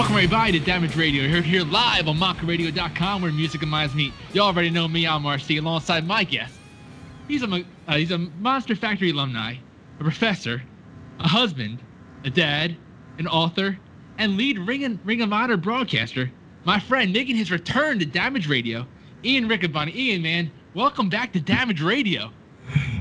Welcome everybody to Damage Radio. Here, here live on MakaRadio.com where music and minds meet. You already know me, I'm RC, alongside my guest. He's a uh, he's a Monster Factory alumni, a professor, a husband, a dad, an author, and lead Ring, and, Ring of Honor broadcaster. My friend making his return to Damage Radio, Ian Riccaboni. Ian, man, welcome back to Damage Radio.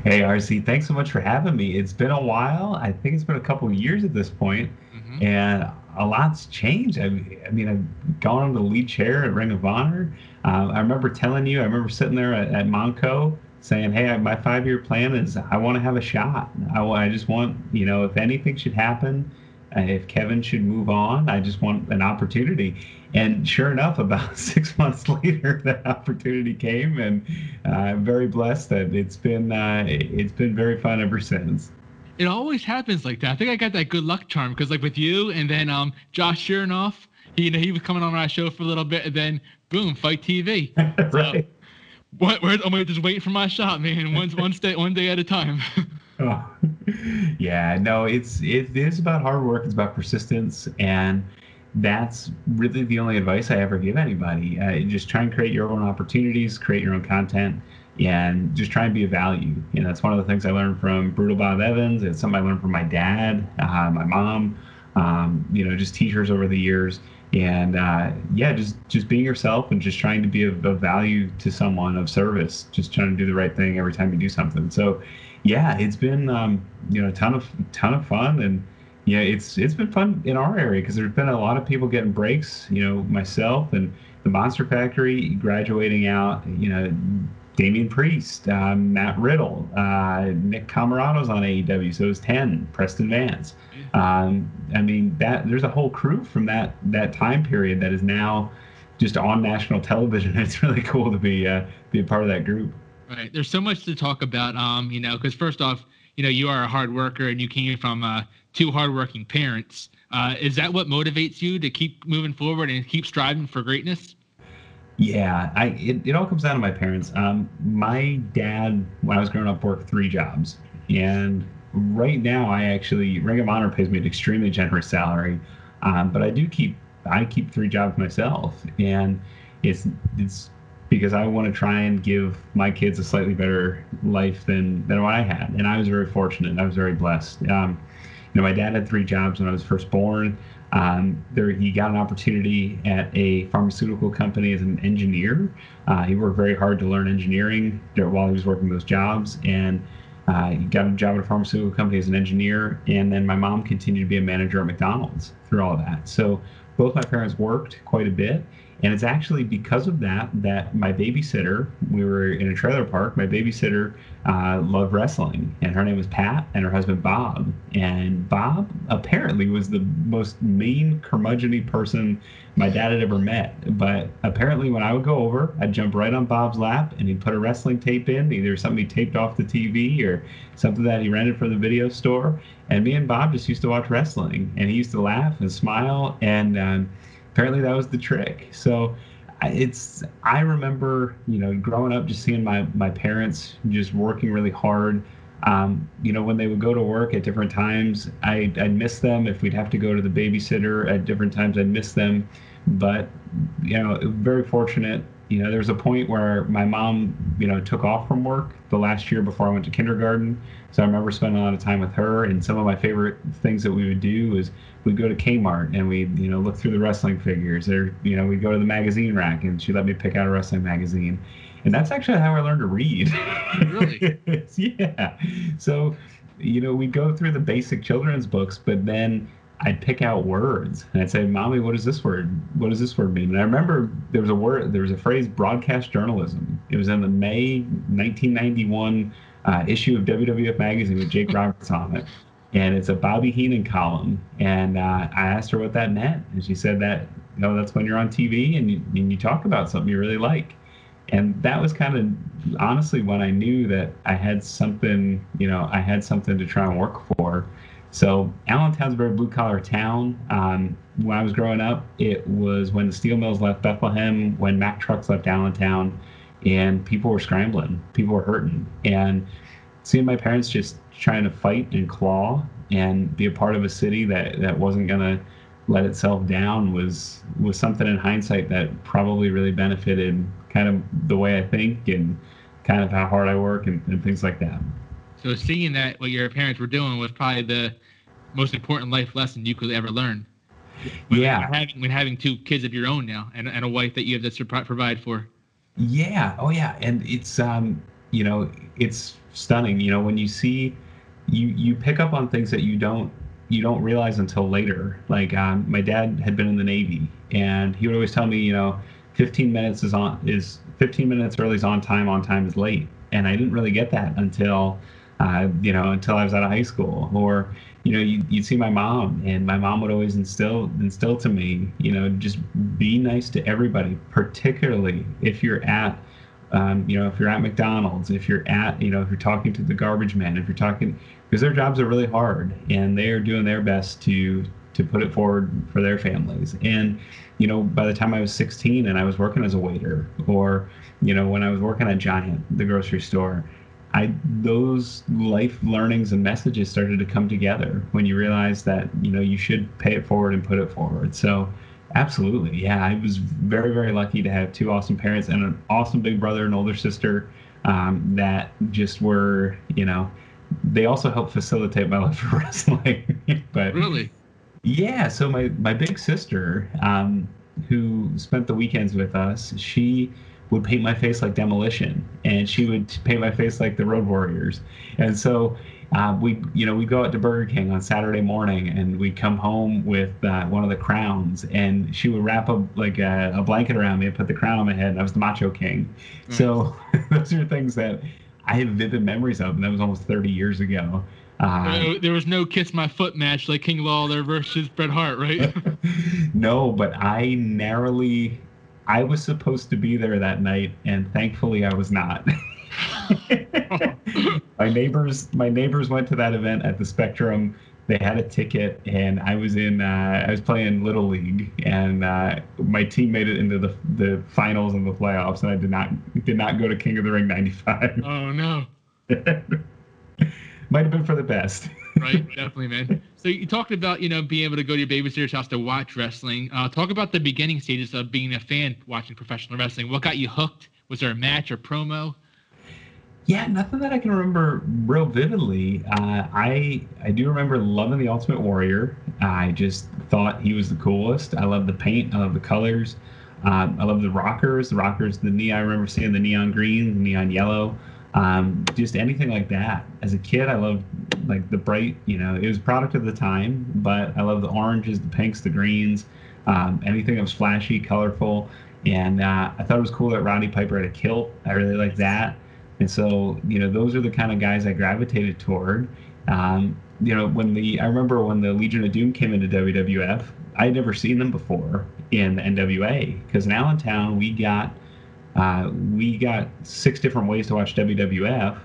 Hey RC, thanks so much for having me. It's been a while. I think it's been a couple years at this point, mm-hmm. and a lot's changed. I, I, mean, I've gone on the lead chair at Ring of Honor. Uh, I remember telling you, I remember sitting there at, at Monco saying, "Hey, my five-year plan is I want to have a shot. I, I just want, you know, if anything should happen, uh, if Kevin should move on, I just want an opportunity." And sure enough, about six months later, that opportunity came, and uh, I'm very blessed that it's been uh, it's been very fun ever since it always happens like that. I think I got that good luck charm because like with you and then um Josh Chernoff, he you know he was coming on our show for a little bit and then boom, fight TV. right. So, what, where, I'm just waiting for my shot, man. One one day one day at a time. oh. Yeah, no, it's it is about hard work. It's about persistence, and that's really the only advice I ever give anybody. Uh, just try and create your own opportunities, create your own content and just try and be a value. You know, that's one of the things I learned from Brutal Bob Evans. It's something I learned from my dad, uh, my mom, um, you know, just teachers over the years. And uh, yeah, just just being yourself and just trying to be of, of, value to someone, of service, just trying to do the right thing every time you do something. So, yeah, it's been um, you know a ton of ton of fun and yeah, it's it's been fun in our area because there's been a lot of people getting breaks. You know, myself and the Monster Factory graduating out. You know, Damian Priest, um, Matt Riddle, uh, Nick Comoroto's on AEW, so it's ten. Preston Vance. Um, I mean, that there's a whole crew from that that time period that is now just on national television. It's really cool to be uh, be a part of that group. Right. There's so much to talk about. Um, you know, because first off, you know, you are a hard worker and you came from uh, two hardworking parents. Uh, is that what motivates you to keep moving forward and keep striving for greatness? Yeah, I it, it all comes down to my parents. Um, my dad, when I was growing up, worked three jobs, and right now I actually Ring of Honor pays me an extremely generous salary, um, but I do keep I keep three jobs myself, and it's it's because I want to try and give my kids a slightly better life than than what I had, and I was very fortunate. I was very blessed. Um, you know, my dad had three jobs when I was first born. Um, there, he got an opportunity at a pharmaceutical company as an engineer. Uh, he worked very hard to learn engineering while he was working those jobs, and uh, he got a job at a pharmaceutical company as an engineer. And then my mom continued to be a manager at McDonald's through all of that. So both my parents worked quite a bit, and it's actually because of that that my babysitter, we were in a trailer park, my babysitter uh, loved wrestling, and her name was Pat, and her husband Bob. And Bob apparently was the most mean, curmudgeony person my dad had ever met. But apparently, when I would go over, I'd jump right on Bob's lap, and he'd put a wrestling tape in, either something he taped off the TV or something that he rented from the video store. And me and Bob just used to watch wrestling, and he used to laugh and smile, and um, apparently that was the trick. So it's I remember you know growing up just seeing my my parents just working really hard. Um, you know when they would go to work at different times, I I'd miss them. If we'd have to go to the babysitter at different times, I'd miss them. But you know, very fortunate you know, there was a point where my mom, you know, took off from work the last year before I went to kindergarten. So I remember spending a lot of time with her. And some of my favorite things that we would do is we'd go to Kmart and we'd, you know, look through the wrestling figures. Or, you know, we'd go to the magazine rack and she let me pick out a wrestling magazine. And that's actually how I learned to read. Really? yeah. So, you know, we'd go through the basic children's books, but then I'd pick out words and I'd say, "Mommy, what does this word? What does this word mean?" And I remember there was a word, there was a phrase, broadcast journalism. It was in the May 1991 uh, issue of WWF magazine with Jake Roberts on it, and it's a Bobby Heenan column. And uh, I asked her what that meant, and she said that you know that's when you're on TV and you, and you talk about something you really like. And that was kind of honestly when I knew that I had something, you know, I had something to try and work for so Allentown's a very blue collar town. Um, when I was growing up, it was when the steel mills left Bethlehem, when Mack trucks left Allentown, and people were scrambling, people were hurting, and seeing my parents just trying to fight and claw and be a part of a city that that wasn't gonna let itself down was was something in hindsight that probably really benefited kind of the way I think and kind of how hard I work and, and things like that. So seeing that what your parents were doing was probably the most important life lesson you could ever learn. When yeah. Having, when having two kids of your own now and, and a wife that you have to provide for. Yeah. Oh yeah. And it's um you know it's stunning. You know when you see you you pick up on things that you don't you don't realize until later. Like um, my dad had been in the Navy, and he would always tell me, you know, 15 minutes is on is 15 minutes early is on time, on time is late, and I didn't really get that until, uh, you know, until I was out of high school. Or, you know, you, you'd see my mom, and my mom would always instill instill to me, you know, just be nice to everybody, particularly if you're at um, you know, if you're at McDonald's, if you're at, you know, if you're talking to the garbage man, if you're talking, because their jobs are really hard and they are doing their best to to put it forward for their families. And you know, by the time I was 16 and I was working as a waiter, or you know, when I was working at Giant, the grocery store, I those life learnings and messages started to come together when you realize that you know you should pay it forward and put it forward. So Absolutely. Yeah. I was very, very lucky to have two awesome parents and an awesome big brother and older sister um, that just were, you know, they also helped facilitate my love for wrestling. but really? Yeah. So my, my big sister, um, who spent the weekends with us, she would paint my face like demolition and she would paint my face like the road warriors. And so uh, we you know we go out to Burger King on Saturday morning and we come home with uh, one of the crowns and she would wrap a like a, a, blanket around me and put the crown on my head and I was the Macho King. Mm. So those are things that I have vivid memories of and that was almost 30 years ago. Uh, there was no kiss my foot match like King Lawler versus Bret Hart, right? no, but I narrowly I was supposed to be there that night and thankfully I was not. my neighbors, my neighbors went to that event at the Spectrum. They had a ticket, and I was in. Uh, I was playing little league, and uh, my team made it into the the finals and the playoffs, and I did not did not go to King of the Ring '95. Oh no! Might have been for the best. Right, definitely, man. So you talked about you know being able to go to your babysitter's house to watch wrestling. Uh, talk about the beginning stages of being a fan watching professional wrestling. What got you hooked? Was there a match or promo? Yeah, nothing that I can remember real vividly. Uh, I I do remember loving the Ultimate Warrior. I just thought he was the coolest. I love the paint. I love the colors. Um, I love the rockers. The rockers, the knee. I remember seeing the neon green, the neon yellow. Um, just anything like that. As a kid, I loved like the bright. You know, it was a product of the time, but I love the oranges, the pinks, the greens. Um, anything that was flashy, colorful, and uh, I thought it was cool that Roddy Piper had a kilt. I really liked that. And so, you know, those are the kind of guys I gravitated toward. Um, you know, when the I remember when the Legion of Doom came into WWF, I had never seen them before in the NWA because in Allentown we got uh, we got six different ways to watch WWF,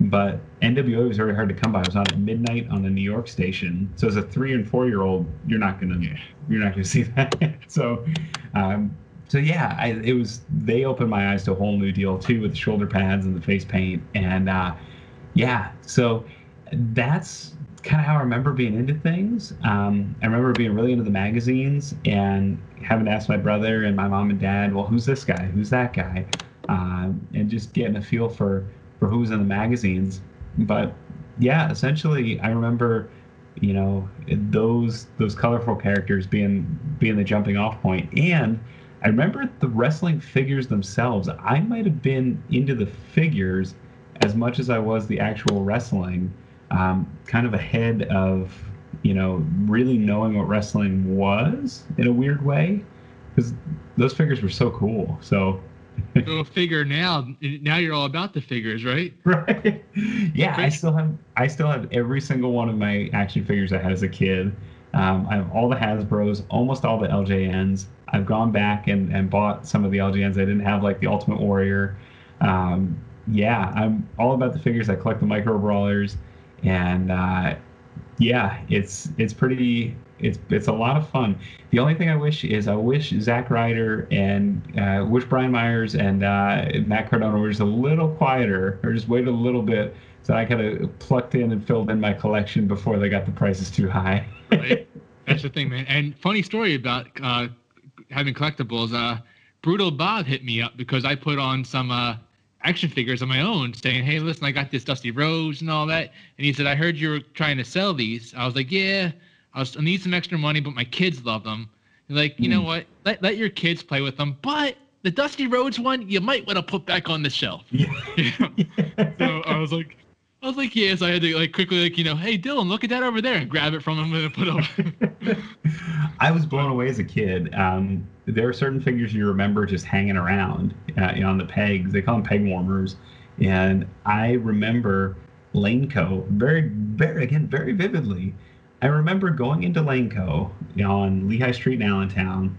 but NWA was very hard to come by. It was on at midnight on a New York station, so as a three and four year old, you're not gonna you're not gonna see that. so um, so yeah, I, it was they opened my eyes to a whole new deal too with the shoulder pads and the face paint, and uh, yeah, so that's kind of how I remember being into things. Um, I remember being really into the magazines and having to ask my brother and my mom and dad, well, who's this guy? Who's that guy? Um, and just getting a feel for for who's in the magazines. But yeah, essentially, I remember you know those those colorful characters being being the jumping off point. point and I remember the wrestling figures themselves. I might have been into the figures as much as I was the actual wrestling, um, kind of ahead of, you know, really knowing what wrestling was in a weird way, because those figures were so cool. So. Go figure now. Now you're all about the figures, right? Right. Yeah, I still have. I still have every single one of my action figures I had as a kid. Um, I have all the Hasbro's, almost all the LJNs. I've gone back and, and bought some of the LJNs I didn't have, like the Ultimate Warrior. Um, yeah, I'm all about the figures. I collect the micro brawlers, and uh, yeah, it's it's pretty. It's it's a lot of fun. The only thing I wish is I wish Zach Ryder and uh, wish Brian Myers and uh, Matt Cardona were just a little quieter, or just waited a little bit so I could have plucked in and filled in my collection before they got the prices too high. right. That's the thing, man. And funny story about uh, having collectibles. Uh, Brutal Bob hit me up because I put on some uh, action figures on my own, saying, "Hey, listen, I got this Dusty Rhodes and all that." And he said, "I heard you were trying to sell these." I was like, "Yeah, I, was, I need some extra money, but my kids love them." He's like, you know Hmm. what? Let let your kids play with them, but the Dusty Rhodes one, you might want to put back on the shelf. Yeah. so I was like, I was like, yeah. So I had to like quickly, like, you know, hey Dylan, look at that over there, and grab it from him and put it. On I was blown away as a kid. Um, there are certain figures you remember just hanging around uh, you know, on the pegs. They call them peg warmers. And I remember Laneco very, very, again, very vividly. I remember going into Laneco you know, on Lehigh Street in Allentown,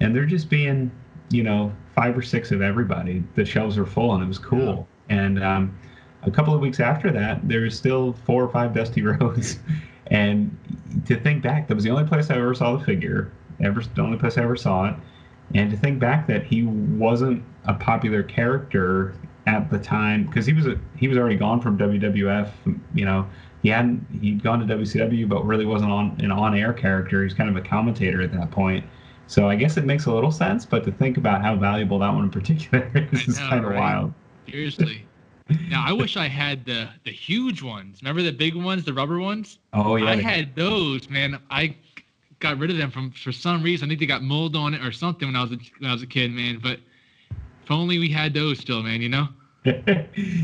and there just being, you know, five or six of everybody. The shelves were full, and it was cool. And um, a couple of weeks after that, there was still four or five Dusty Rhodes. And to think back, that was the only place I ever saw the figure, ever the only place I ever saw it. And to think back that he wasn't a popular character at the time because he was a, he was already gone from WWF. You know, he hadn't he'd gone to WCW, but really wasn't on an on-air character. He's kind of a commentator at that point. So I guess it makes a little sense, but to think about how valuable that one in particular is, is kind of right? wild. Seriously. Now I wish I had the the huge ones. Remember the big ones, the rubber ones? Oh yeah, I had those, man. I got rid of them from for some reason. I think they got mold on it or something when I was a, when I was a kid, man. But if only we had those still, man. You know?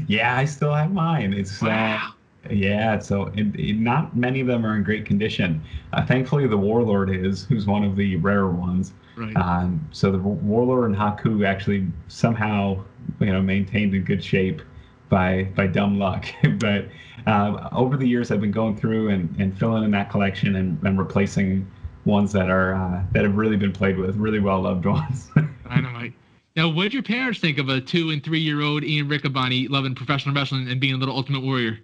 yeah, I still have mine. It's Wow. uh, yeah. So it, it- not many of them are in great condition. Uh, thankfully, the Warlord is, who's one of the rare ones. Right. Um, so the Warlord and Haku actually somehow you know maintained in good shape by by dumb luck. but uh, over the years, I've been going through and, and filling in that collection and, and replacing ones that are uh, that have really been played with, really well loved ones. Dynamite. Now, what did your parents think of a two and three year old Ian Riccaboni loving professional wrestling and being a little Ultimate Warrior?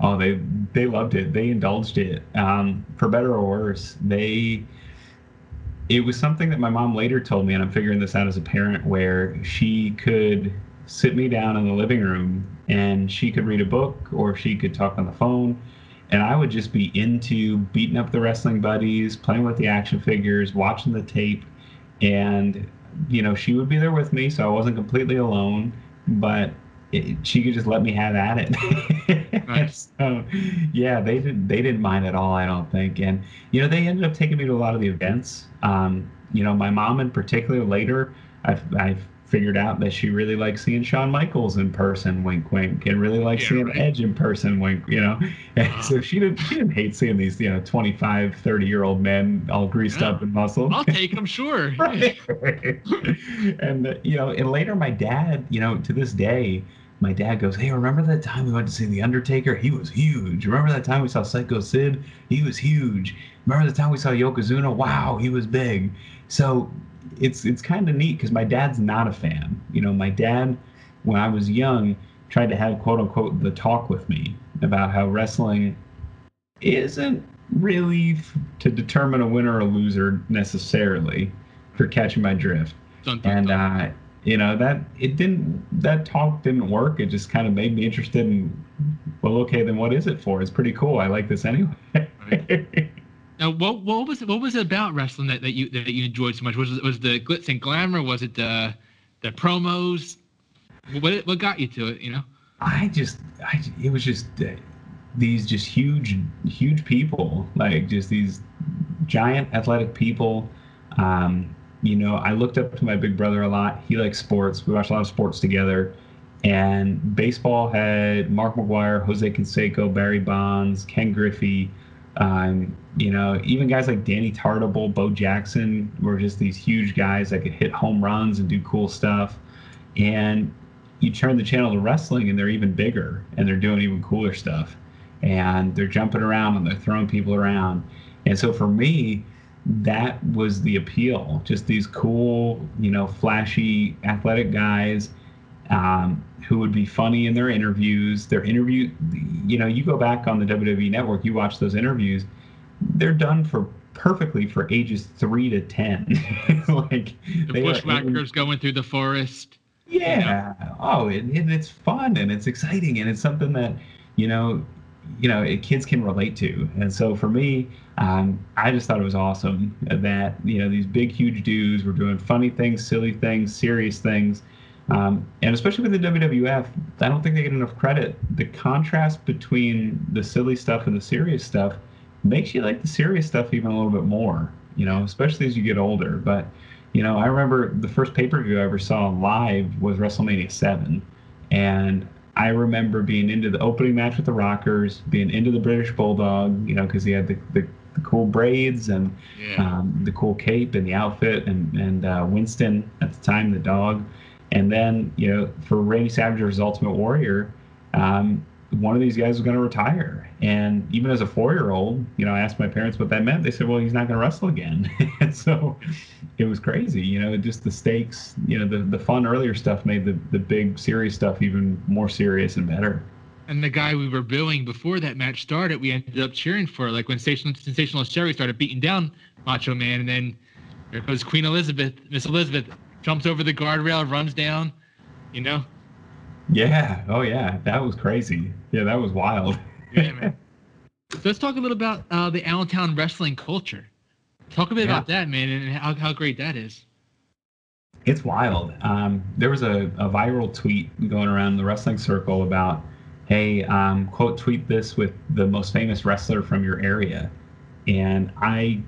Oh, they they loved it. They indulged it. Um, for better or worse, they. It was something that my mom later told me, and I'm figuring this out as a parent, where she could sit me down in the living room and she could read a book or she could talk on the phone, and I would just be into beating up the wrestling buddies, playing with the action figures, watching the tape, and you know she would be there with me, so I wasn't completely alone, but it, she could just let me have at it. Nice. so, yeah, they didn't they didn't mind at all. I don't think, and you know they ended up taking me to a lot of the events. Um, you know, my mom in particular. Later, I've I've figured out that she really likes seeing Shawn Michaels in person, wink, wink, and really likes Yeah, seeing right. Edge in person, wink. You know, and so uh-huh. she didn't she didn't hate seeing these you know 25, 30 year old men all greased Yeah. up and muscled. I'll take them, sure. Right. and you know, and later my dad, you know, to this day, my dad goes, "Hey, remember that time we went to see the Undertaker? He was huge. Remember that time we saw Psycho Sid? He was huge. Remember the time we saw Yokozuna? Wow, he was big." So it's it's kind of neat because my dad's not a fan. You know, my dad, when I was young, tried to have quote unquote the talk with me about how wrestling isn't really f- to determine a winner or a loser necessarily for catching my drift. Dun, dun, and dun. uh you know that it didn't that talk didn't work. It just kind of made me interested in well okay then what is it for? It's pretty cool. I like this anyway Now, what what was it, what was it about wrestling that, that you that you enjoyed so much? Was it was the glitz and glamour? Was it the the promos? What what got you to it? You know. i just i it was just uh, these just huge huge people like just these giant athletic people um you know i looked up to my big brother a lot he likes sports we watched a lot of sports together and baseball had Mark McGwire, Jose Canseco, Barry Bonds, Ken Griffey, um, you know, even guys like Danny Tartabull, Bo Jackson were just these huge guys that could hit home runs and do cool stuff. And you turn the channel to wrestling, and they're even bigger, and they're doing even cooler stuff, and they're jumping around and they're throwing people around. And so for me, that was the appeal. Just these cool, you know, flashy, athletic guys um, who would be funny in their interviews. Their interview, you know, you go back on the WWE Network, you watch those interviews, they're done for perfectly for ages three to ten. like The bushwhackers going through the forest. yeah. Oh, and, and it's fun and it's exciting and it's something that, you know, you know it, kids can relate to. And so for me, um, I just thought it was awesome that you know these big huge dudes were doing funny things, silly things, serious things. Um, and especially with the WWF, I don't think they get enough credit. The contrast between the silly stuff and the serious stuff makes you like the serious stuff even a little bit more, you know, especially as you get older. But, you know, I remember the first pay per view I ever saw live was WrestleMania 7. And I remember being into the opening match with the Rockers, being into the British Bulldog, you know, because he had the, the, the, cool braids and yeah. um, the cool cape and the outfit, and, and uh, Winston at the time, the dog. And then, you know, for Randy Savage's Ultimate Warrior, um, one of these guys was going to retire. And even as a four year old, you know, I asked my parents what that meant. They said, well, he's not going to wrestle again. and so it was crazy, you know, just the stakes, you know, the, the fun earlier stuff made the, the big serious stuff even more serious and better. And the guy we were booing before that match started, we ended up cheering for, like when Sensational, Sensational Sherri started beating down Macho Man. And then there goes Queen Elizabeth, Miss Elizabeth, jumps over the guardrail, runs down, you know? Yeah. Oh, yeah. That was crazy. Yeah, that was wild. yeah, man. So let's talk a little about uh, the Allentown wrestling culture. Talk a bit yeah. about that, man, and how, how great that is. It's wild. Um, there was a, a viral tweet going around the wrestling circle about, hey, um, quote, tweet this with the most famous wrestler from your area. And I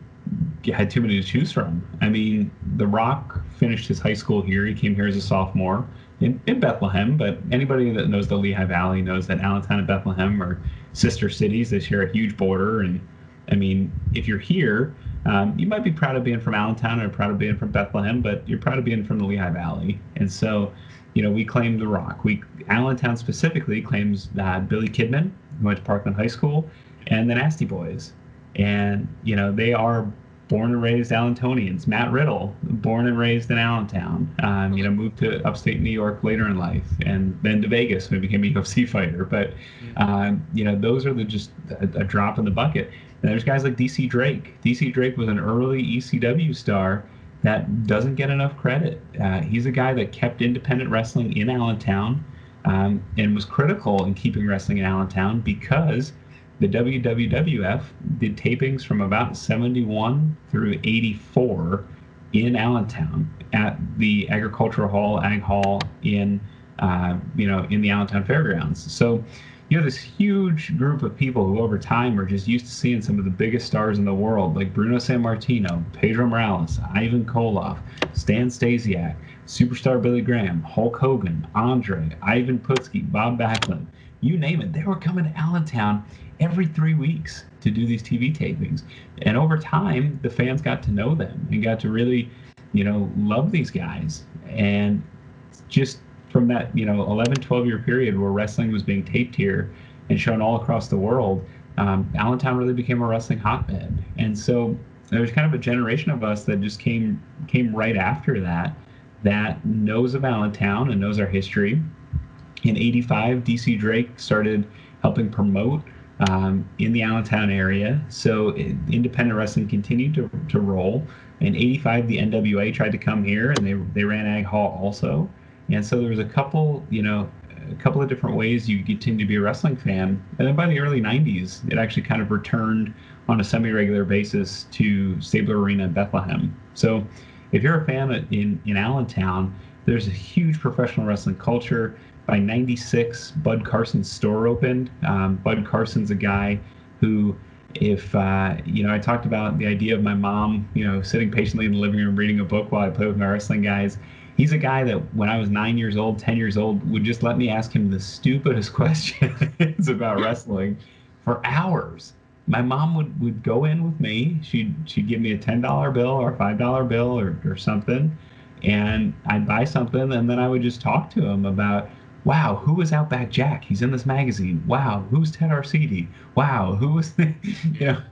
had too many to choose from. I mean, The Rock finished his high school here. He came here as a sophomore in, in Bethlehem, but anybody that knows the Lehigh Valley knows that Allentown and Bethlehem are sister cities. They share a huge border. And I mean, if you're here, um, you might be proud of being from Allentown or proud of being from Bethlehem, but you're proud of being from the Lehigh Valley. And so, you know, we claim the Rock. We Allentown specifically claims uh, Billy Kidman, who went to Parkland High School, and the Nasty Boys. And you know, they are born and raised Allentonians. Matt Riddle, born and raised in Allentown. Um, you know, moved to upstate New York later in life, and then to Vegas when he became a UFC fighter. But um, you know, those are the just a, a drop in the bucket. And there's guys like DC Drake. DC Drake was an early ECW star that doesn't get enough credit. Uh, he's a guy that kept independent wrestling in Allentown um, and was critical in keeping wrestling in Allentown because the WWF did tapings from about 71 through 84 in Allentown at the Agricultural Hall, Ag Hall in, uh, you know, in the Allentown Fairgrounds. So you have this huge group of people who over time are just used to seeing some of the biggest stars in the world, like Bruno Sammartino, Pedro Morales, Ivan Koloff, Stan Stasiak, superstar Billy Graham, Hulk Hogan, Andre, Ivan Putski, Bob Backlund, you name it. They were coming to Allentown every three weeks to do these TV tapings. And over time, the fans got to know them and got to really, you know, love these guys. And just from that, you know, 11, 12 year period where wrestling was being taped here and shown all across the world, um, Allentown really became a wrestling hotbed. And so there's kind of a generation of us that just came came right after that that knows of Allentown and knows our history. In 85, DC Drake started helping promote um, in the Allentown area. So independent wrestling continued to, to roll. In 85, the NWA tried to come here and they, they ran Ag Hall also. And so there was a couple, you know, a couple of different ways you continue to be a wrestling fan. And then by the early 90s, it actually kind of returned on a semi-regular basis to Stabler Arena in Bethlehem. So if you're a fan in, in Allentown, there's a huge professional wrestling culture by 96, Bud Carson's store opened. Um, Bud Carson's a guy who, if, uh, you know, I talked about the idea of my mom, you know, sitting patiently in the living room reading a book while I play with my wrestling guys. He's a guy that when I was nine years old, 10 years old, would just let me ask him the stupidest questions about wrestling for hours. My mom would, would go in with me. She'd, she'd give me a $10 bill or a $5 bill or, or something. And I'd buy something and then I would just talk to him about wow, who was Outback Jack? He's in this magazine. Wow, who's Ted Arcidi? Wow, who was, you know,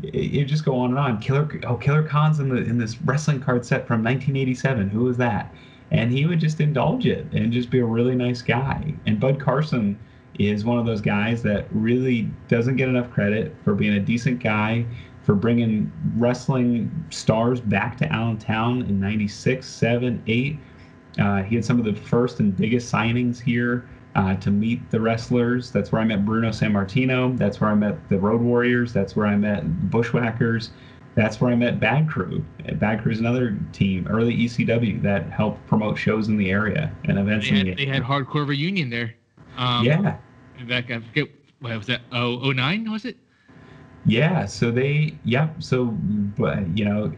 you just go on and on. Killer, oh, Killer Khan's in the in this wrestling card set from 1987. Who was that? And he would just indulge it and just be a really nice guy. And Bud Carson is one of those guys that really doesn't get enough credit for being a decent guy, for bringing wrestling stars back to Allentown in 96, 7, 8 uh, he had some of the first and biggest signings here uh, to meet the wrestlers. That's where I met Bruno Sammartino. That's where I met the Road Warriors. That's where I met Bushwhackers. That's where I met Bad Crew. Bad Crew is another team, early ECW, that helped promote shows in the area. And eventually. They had, they had Hardcore Reunion there. Um, yeah. Back, I forget, what was that? Oh, 09, was it? Yeah. So they, yep. Yeah, so, you know,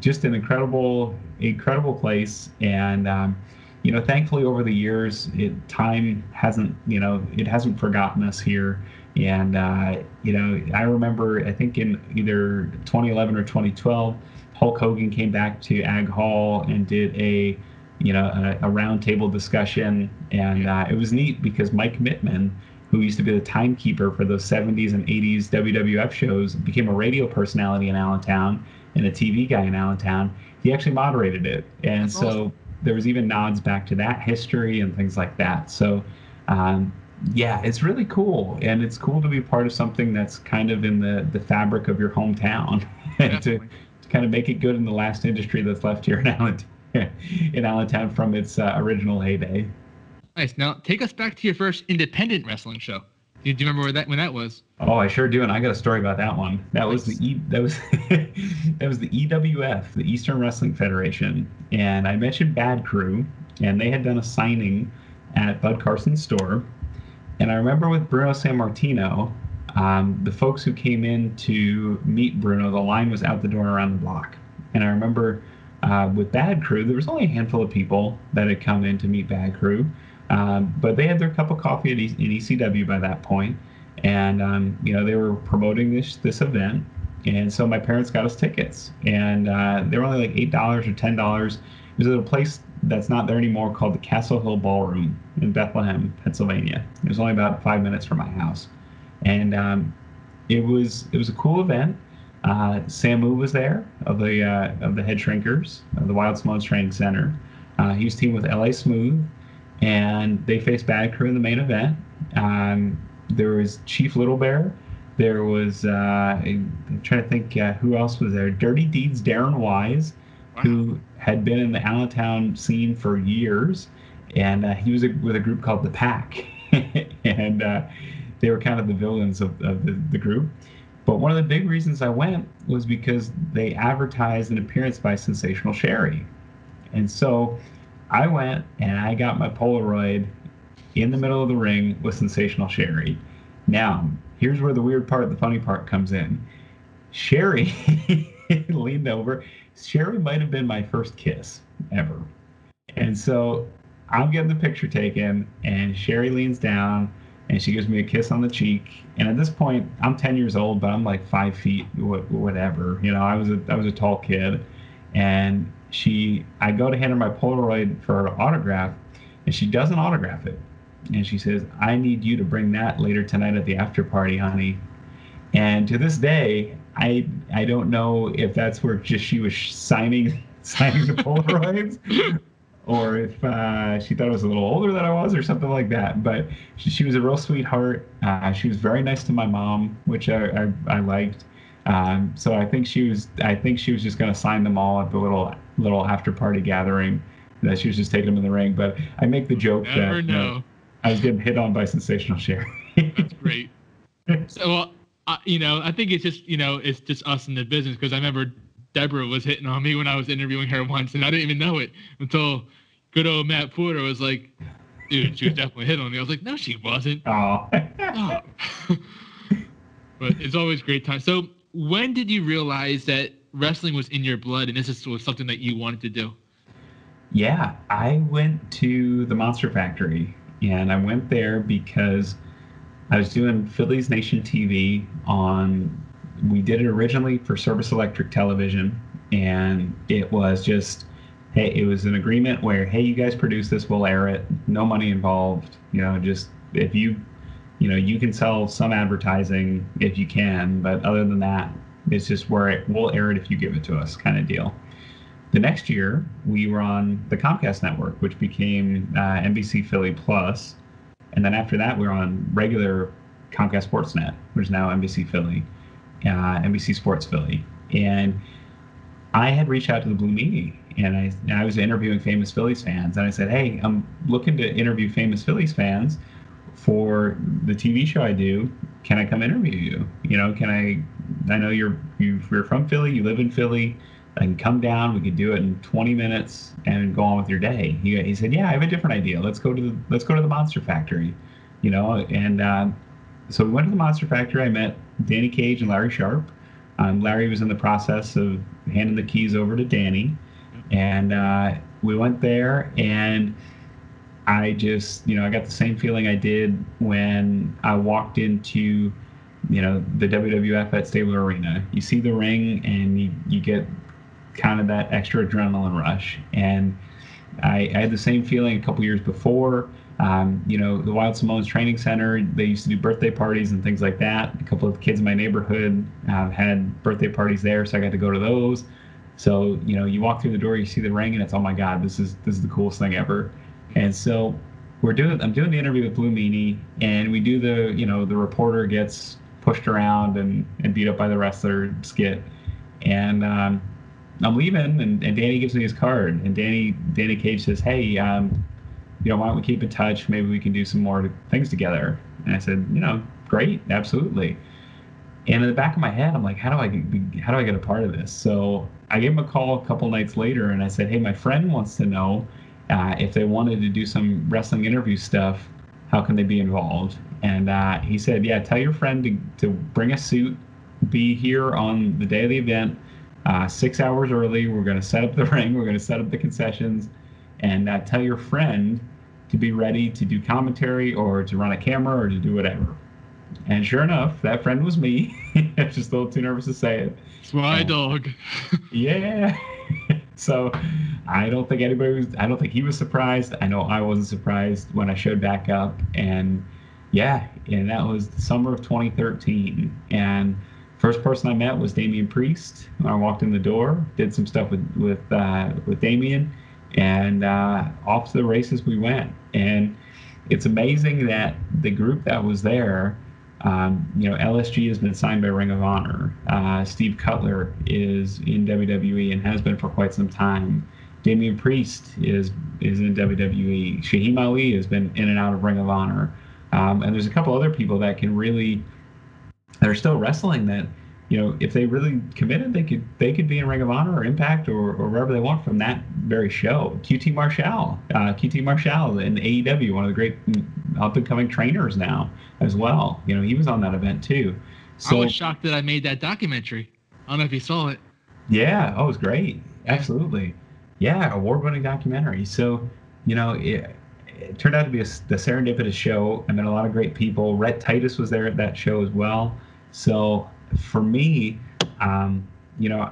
just an incredible, incredible place. And, um, you know, thankfully over the years, it time hasn't, you know, it hasn't forgotten us here. And uh, you know, I remember, I think in either 2011 or 2012, Hulk Hogan came back to Ag Hall and did a, you know, a, a roundtable discussion, and uh, it was neat because Mike Mittman, who used to be the timekeeper for those 70s and 80s WWF shows, became a radio personality in Allentown and a TV guy in Allentown. He actually moderated it, and so. There was even nods back to that history and things like that. So, um, yeah, it's really cool, and it's cool to be part of something that's kind of in the the fabric of your hometown, and to, to kind of make it good in the last industry that's left here in Allentown, in Allentown from its uh, original heyday. Nice. Now, take us back to your first independent wrestling show. Do you, do you remember where that when that was? Oh, I sure do, and I got a story about that one. That was the e, that was that was the EWF, the Eastern Wrestling Federation, and I mentioned Bad Crew, and they had done a signing at Bud Carson's store, and I remember with Bruno Sammartino, um, the folks who came in to meet Bruno, the line was out the door around the block, and I remember uh, with Bad Crew, there was only a handful of people that had come in to meet Bad Crew. Um, but they had their cup of coffee at e- in ECW by that point, and um, you know they were promoting this this event, and so my parents got us tickets, and uh, they were only like eight dollars or ten dollars. It was at a place that's not there anymore called the Castle Hill Ballroom in Bethlehem, Pennsylvania. It was only about five minutes from my house, and um, it was it was a cool event. Uh, Samu was there of the uh, of the head shrinkers of the Wild Samoans Training Center. Uh, he was teamed with LA Smooth and they faced Bad Crew in the main event. Um, there was Chief Little Bear. There was uh, I'm trying to think uh, who else was there. Dirty Deeds Darren Wise, wow. who had been in the Allentown scene for years, and uh, he was a, with a group called the Pack, and uh, they were kind of the villains of, of the, the group. But one of the big reasons I went was because they advertised an appearance by Sensational Sherri, and so I went and I got my Polaroid in the middle of the ring with Sensational Sherri. Now, here's where the weird part, the funny part comes in. Sherri leaned over. Sherri might have been my first kiss ever. And so I'm getting the picture taken, and Sherri leans down and she gives me a kiss on the cheek. And at this point, I'm 10 years old, but I'm like five feet, whatever. You know, I was a I was a tall kid, and she I go to hand her my Polaroid for her autograph, and she doesn't autograph it. And she says, I need you to bring that later tonight at the after party, honey. And to this day, I I don't know if that's where just she was signing signing the Polaroids, or if uh, she thought I was a little older than I was, or something like that. But she, she was a real sweetheart. Uh, she was very nice to my mom, which I, I, I liked. Um, so I think she was I think she was just going to sign them all at the little little after party gathering that she was just taking them in the ring. But I make the joke Never that know. You know, I was getting hit on by Sensational Sherri. That's great. So, well, uh, you know, I think it's just you know it's just us in the business because I remember Deborah was hitting on me when I was interviewing her once, and I didn't even know it until good old Matt Porter was like, "Dude, she was definitely hitting on me." I was like, "No, she wasn't." Oh. oh. but it's always great time. So, when did you realize that wrestling was in your blood and this is, was something that you wanted to do? Yeah, I went to the Monster Factory and I went there because I was doing Phillies Nation TV on. We did it originally for Service Electric Television, and it was just, hey, it was an agreement where, hey, you guys produce this, we'll air it, no money involved. You know, just if you, you know, you can sell some advertising if you can, but other than that, it's just where it, we'll air it if you give it to us, kind of deal. The next year, we were on the Comcast network, which became uh, NBC Philly Plus, and then after that, we were on regular Comcast Sportsnet, which is now NBC Philly, uh, NBC Sports Philly, and I had reached out to the Blue Meanie and I, and I was interviewing famous Phillies fans. And I said, Hey, I'm looking to interview famous Phillies fans for the TV show I do. Can I come interview you? You know, can I? I know you're you're from Philly. You live in Philly. I can come down. We could do it in 20 minutes and go on with your day. He, he said, Yeah, I have a different idea. Let's go to the let's go to the Monster Factory. You know, and uh, so we went to the Monster Factory. I met Danny Cage and Larry Sharp. Um, Larry was in the process of handing the keys over to Danny, and uh, we went there and I just, you know, I got the same feeling I did when I walked into, you know, the WWF at Stabler Arena. You see the ring and you, you get kind of that extra adrenaline rush. And I, I had the same feeling a couple years before. Um, you know, the Wild Samoans Training Center, they used to do birthday parties and things like that. A couple of kids in my neighborhood uh, had birthday parties there, so I got to go to those. So, you know, you walk through the door, you see the ring, and it's, oh my God, this is this is the coolest thing ever. And so we're doing I'm doing the interview with Blue Meanie, and we do the you know the reporter gets pushed around and, and beat up by the wrestler skit, and um, I'm leaving, and, and Danny gives me his card, and Danny Danny Cage says, hey, um, you know, why don't we keep in touch? Maybe we can do some more things together. And I said, you know, great, absolutely. And in the back of my head, I'm like, how do I how do I get a part of this? So I gave him a call a couple nights later, and I said, hey, my friend wants to know uh, if they wanted to do some wrestling interview stuff, how can they be involved? And uh, he said, yeah, tell your friend to, to bring a suit, be here on the day of the event, uh, six hours early. We're going to set up the ring, we're going to set up the concessions, and uh, tell your friend to be ready to do commentary or to run a camera or to do whatever. And sure enough, that friend was me. I was just a little too nervous to say it. It's my dog. yeah. so I don't think anybody was. I don't think he was surprised. I know I wasn't surprised when I showed back up, and yeah, and that was the summer of 2013. And first person I met was Damian Priest. When I walked in the door, did some stuff with with uh, with Damian, and uh, off to the races we went. And it's amazing that the group that was there um, you know, LSG has been signed by Ring of Honor. Uh, Steve Cutler is in WWE and has been for quite some time. Damian Priest is is in WWE. Shaheem Ali has been in and out of Ring of Honor. Um, and there's a couple other people that can really that are still wrestling that you know if they really committed they could they could be in Ring of Honor or Impact or, or wherever they want from that very show. QT Marshall, uh, QT Marshall in AEW, one of the great up and coming trainers now as well. You know, he was on that event too. So, I was shocked that I made that documentary. I don't know if you saw it. Yeah, oh, it was great. Absolutely. Yeah, award-winning documentary. So, you know, it, it turned out to be a, the serendipitous show. I met a lot of great people. Rhett Titus was there at that show as well. So, for me, um, you know,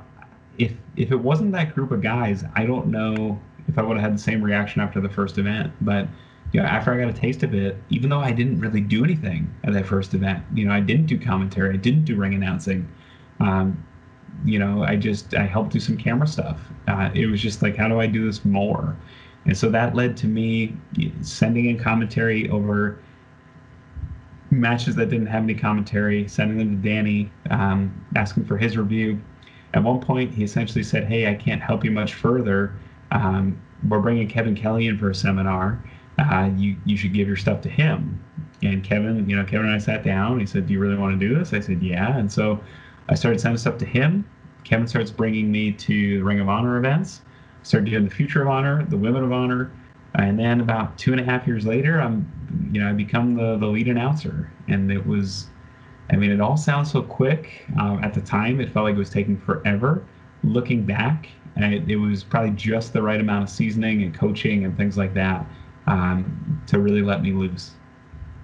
if if it wasn't that group of guys, I don't know if I would have had the same reaction after the first event. But you know, after I got a taste of it, even though I didn't really do anything at that first event, you know, I didn't do commentary, I didn't do ring announcing. Um, you know, I just I helped do some camera stuff. Uh, it was just like, how do I do this more? And so that led to me sending in commentary over matches that didn't have any commentary, sending them to Danny, um, asking for his review. At one point, he essentially said, "Hey, I can't help you much further. Um, we're bringing Kevin Kelly in for a seminar." uh, you you should give your stuff to him. And Kevin, you know, Kevin and I sat down. He said, "Do you really want to do this?" I said, "Yeah." And so I started sending stuff to him. Kevin starts bringing me to the Ring of Honor events. I Started doing the Future of Honor, the Women of Honor, and then about two and a half years later, I'm, you know, I become the the lead announcer. And it was, I mean, it all sounds so quick. Um, at the time, it felt like it was taking forever. Looking back, it, it was probably just the right amount of seasoning and coaching and things like that um, to really let me loose.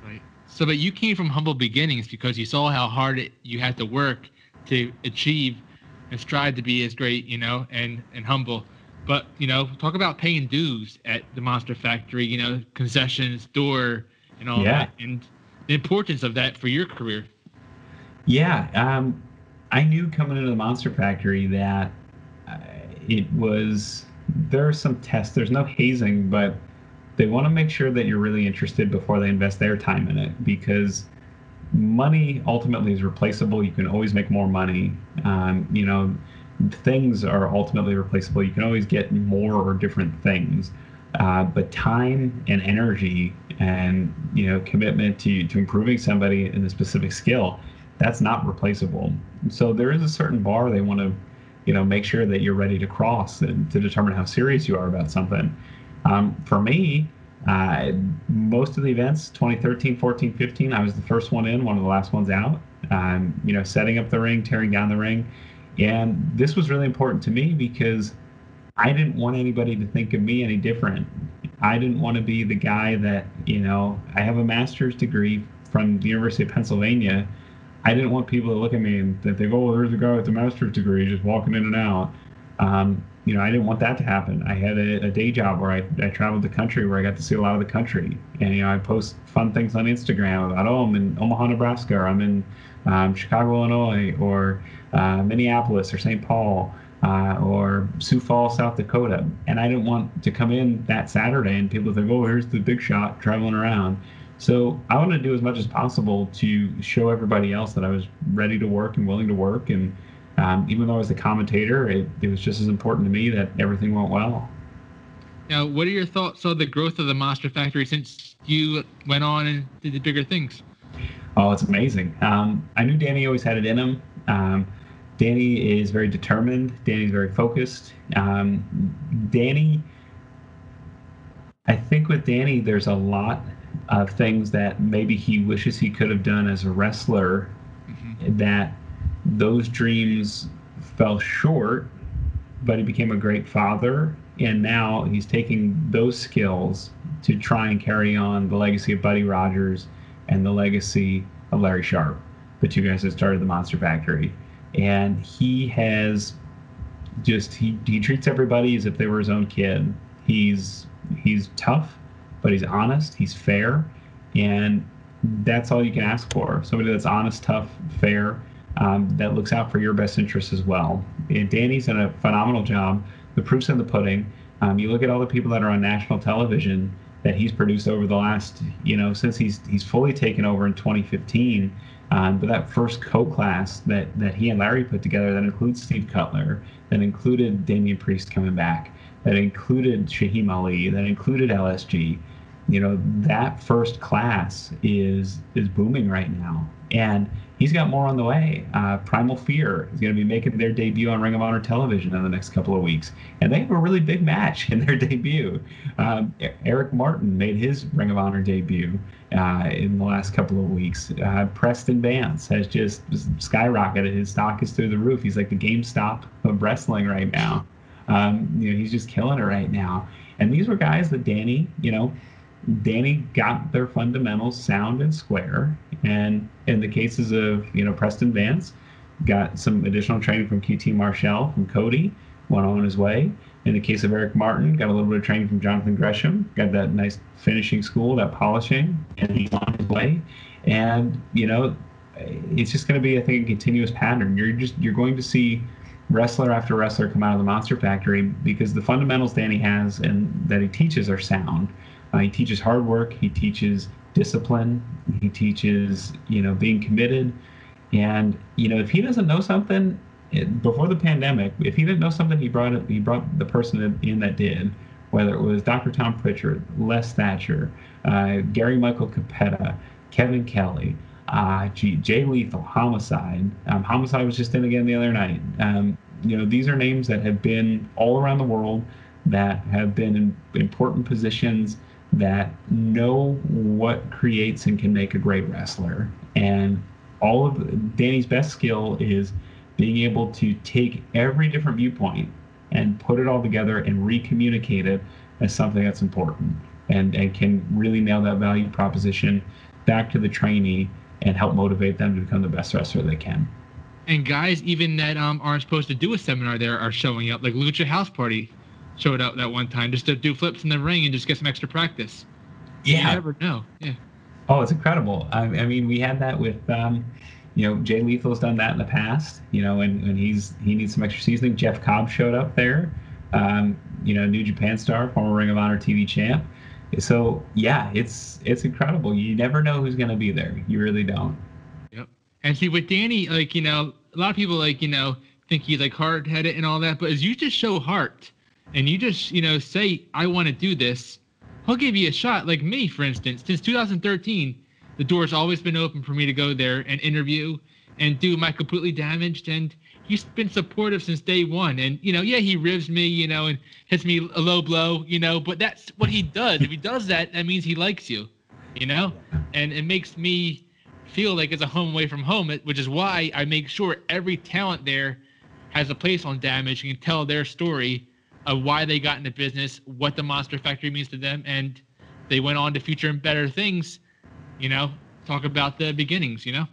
Right. So, but you came from humble beginnings because you saw how hard it, you had to work to achieve and strive to be as great, you know, and and humble. But you know, talk about paying dues at the Monster Factory. You know, concessions, door, and all yeah. that, and the importance of that for your career. Yeah, um, I knew coming into the Monster Factory that uh, it was there are some tests. There's no hazing, but they want to make sure that you're really interested before they invest their time in it because money ultimately is replaceable. You can always make more money. Um, you know, things are ultimately replaceable. You can always get more or different things. Uh, but time and energy and you know commitment to to improving somebody in a specific skill that's not replaceable so there is a certain bar they want to you know make sure that you're ready to cross and to determine how serious you are about something um, for me uh, most of the events 2013 14 15 i was the first one in one of the last ones out um, you know setting up the ring tearing down the ring and this was really important to me because I didn't want anybody to think of me any different. I didn't want to be the guy that, you know, I have a master's degree from the University of Pennsylvania. I didn't want people to look at me and go, oh, there's a guy with a master's degree just walking in and out. Um, you know, I didn't want that to happen. I had a, a, day job where I, I traveled the country where I got to see a lot of the country. And, you know, I post fun things on Instagram about, oh, I'm in Omaha, Nebraska, or I'm in um, Chicago, Illinois, or uh, Minneapolis, or St. Paul uh, or Sioux Falls, South Dakota. And I didn't want to come in that Saturday and people think, oh, here's the big shot traveling around. So I want to do as much as possible to show everybody else that I was ready to work and willing to work. And um, even though I was the commentator, it, it was just as important to me that everything went well. Now, what are your thoughts on the growth of the Monster Factory since you went on and did the bigger things? Oh, it's amazing. Um, I knew Danny always had it in him. Um, Danny is very determined. Danny's very focused. Um, Danny, I think with Danny, there's a lot of things that maybe he wishes he could have done as a wrestler mm-hmm. that those dreams fell short, but he became a great father. And now he's taking those skills to try and carry on the legacy of Buddy Rogers and the legacy of Larry Sharp, the two guys that started the Monster Factory and he has just he, he treats everybody as if they were his own kid. He's he's tough, but he's honest. He's fair, and that's all you can ask for. Somebody that's honest, tough, fair, um, that looks out for your best interests as well. And Danny's done a phenomenal job. The proof's in the pudding. Um, you look at all the people that are on national television that he's produced over the last, you know, since he's he's fully taken over in 2015. Um, but that first co-class that that he and Larry put together that includes Steve Cutler, that included Damian Priest coming back, that included Shaheem Ali, that included LSG. You know, that first class is is booming right now, and he's got more on the way. Uh, Primal Fear is going to be making their debut on Ring of Honor television in the next couple of weeks, and they have a really big match in their debut. Um, Eric Martin made his Ring of Honor debut uh, in the last couple of weeks. Uh, Preston Vance has just skyrocketed. His stock is through the roof. He's like the GameStop of wrestling right now. Um, you know, he's just killing it right now. And these were guys that Danny, you know, Danny got their fundamentals sound and square. And in the cases of, you know, Preston Vance, got some additional training from QT Marshall, from Cody, went on his way. In the case of Eric Martin, got a little bit of training from Jonathan Gresham, got that nice finishing school, that polishing, and he's on his way. And, you know, it's just going to be, I think, a continuous pattern. You're just, you're going to see wrestler after wrestler come out of the Monster Factory because the fundamentals Danny has and that he teaches are sound. Uh, he teaches hard work. He teaches discipline. He teaches, you know, being committed. And you know, if he doesn't know something it, before the pandemic, if he didn't know something, he brought it. He brought the person in that did. Whether it was Dr. Tom Pritchard, Les Thatcher, uh, Gary Michael Cappetta, Kevin Kelly, uh, Jay Lethal, Homicide. Um, Homicide was just in again the other night. Um, you know, these are names that have been all around the world, that have been in important positions that know what creates and can make a great wrestler. And all of Danny's best skill is being able to take every different viewpoint and put it all together and recommunicate it as something that's important and, and can really nail that value proposition back to the trainee and help motivate them to become the best wrestler they can. And guys, even that um, aren't supposed to do a seminar there are showing up, like Lucha House Party showed up that one time just to do flips in the ring and just get some extra practice. Yeah. You never know. Yeah. Oh, it's incredible. I, I mean, we had that with, um, you know, Jay Lethal's done that in the past, you know, and, and he's he needs some extra seasoning. Jeff Cobb showed up there, um, you know, New Japan star, former Ring of Honor TV champ. So yeah, it's it's incredible. You never know who's gonna be there. You really don't. Yep. And see with Danny, like you know, a lot of people like you know think he's like hard headed and all that, but as you just show heart and you just, you know, say, I want to do this, he'll give you a shot. Like me, for instance, since 2013, the door's always been open for me to go there and interview and do my completely damaged. And he's been supportive since day one. And, you know, yeah, he ribs me, you know, and hits me a low blow, you know, but that's what he does. if he does that, that means he likes you, you know, and it makes me feel like it's a home away from home, which is why I make sure every talent there has a place on damage and can tell their story of why they got into business, what the Monster Factory means to them, and they went on to future and better things. You know, talk about the beginnings. You know.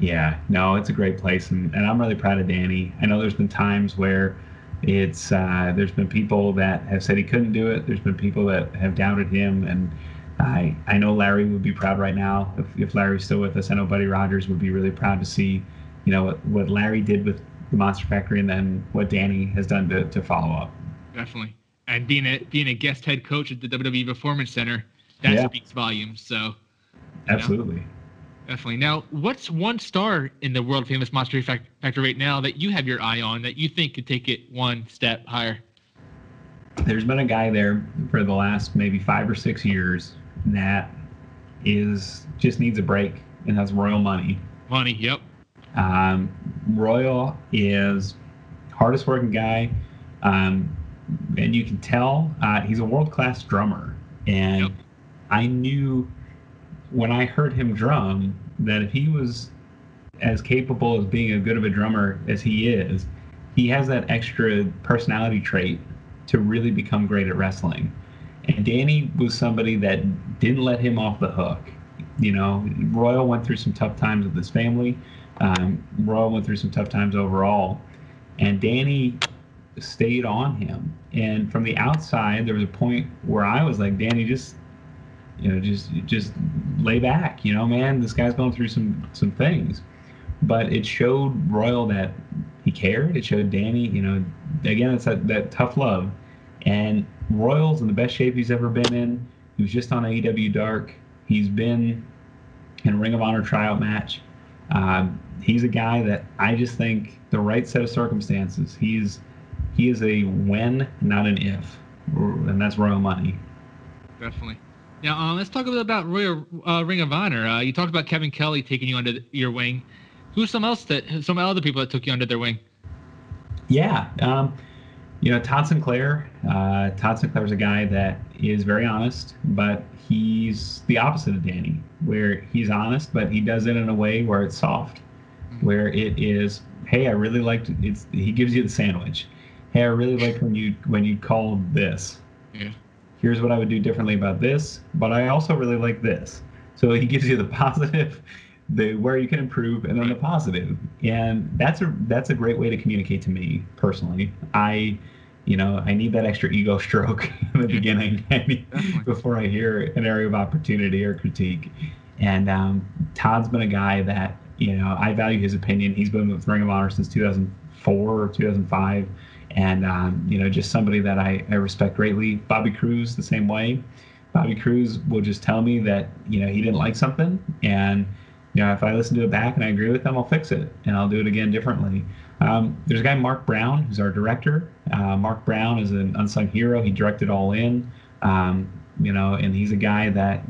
Yeah, no, it's a great place, and, and I'm really proud of Danny. I know there's been times where it's uh, there's been people that have said he couldn't do it. There's been people that have doubted him, and I I know Larry would be proud right now if, if Larry's still with us. I know Buddy Rogers would be really proud to see, you know, what, what Larry did with the Monster Factory, and then what Danny has done to, to follow up. Definitely, and being a being a guest head coach at the WWE Performance Center, that yeah. speaks volumes. So, absolutely, know, definitely. Now, what's one star in the world famous Monster Factory right now that you have your eye on that you think could take it one step higher? There's been a guy there for the last maybe five or six years that is just needs a break, and has Royal Money. Money, yep. Um, Royal is hardest working guy, um, and you can tell uh, he's a world class drummer. And yep. I knew when I heard him drum that if he was as capable as being as good of a drummer as he is, he has that extra personality trait to really become great at wrestling. And Danny was somebody that didn't let him off the hook. You know, Royal went through some tough times with his family. Um, Royal went through some tough times overall, and Danny stayed on him. And from the outside, there was a point where I was like, Danny, just you know, just just lay back. You know, man, this guy's going through some some things. But it showed Royal that he cared. It showed Danny, you know, again, it's that, that tough love. And Royal's in the best shape he's ever been in. He was just on AEW Dark. He's been in a Ring of Honor tryout match. Um, he's a guy that I just think the right set of circumstances. He's he is a when, not an if, and that's Royal Money. Definitely. Now uh, let's talk a little about Royal uh, Ring of Honor. Uh, you talked about Kevin Kelly taking you under your wing. Who's some else that some other people that took you under their wing? Yeah, um, you know Todd Sinclair. Uh, Todd Sinclair is a guy that is very honest, but he's the opposite of Danny, where he's honest, but he does it in a way where it's soft. Where it is, hey, I really liked it. It's he gives you the sandwich. Hey, I really liked when you when you called this. Yeah. Here's what I would do differently about this, but I also really like this. So he gives you the positive, the where you can improve, and then the positive. And that's a that's a great way to communicate to me personally. I you know, I need that extra ego stroke in the beginning before I hear an area of opportunity or critique. And um, Todd's been a guy that, you know, I value his opinion. He's been with Ring of Honor since 2004 or 2005. And, um, you know, just somebody that I, I respect greatly. Bobby Cruz the same way. Bobby Cruz will just tell me that, you know, he didn't like something. And, you know, if I listen to it back and I agree with them, I'll fix it and I'll do it again differently. Um, there's a guy, Mark Brown, who's our director. Uh, Mark Brown is an unsung hero. He directed All In, um, you know, and he's a guy that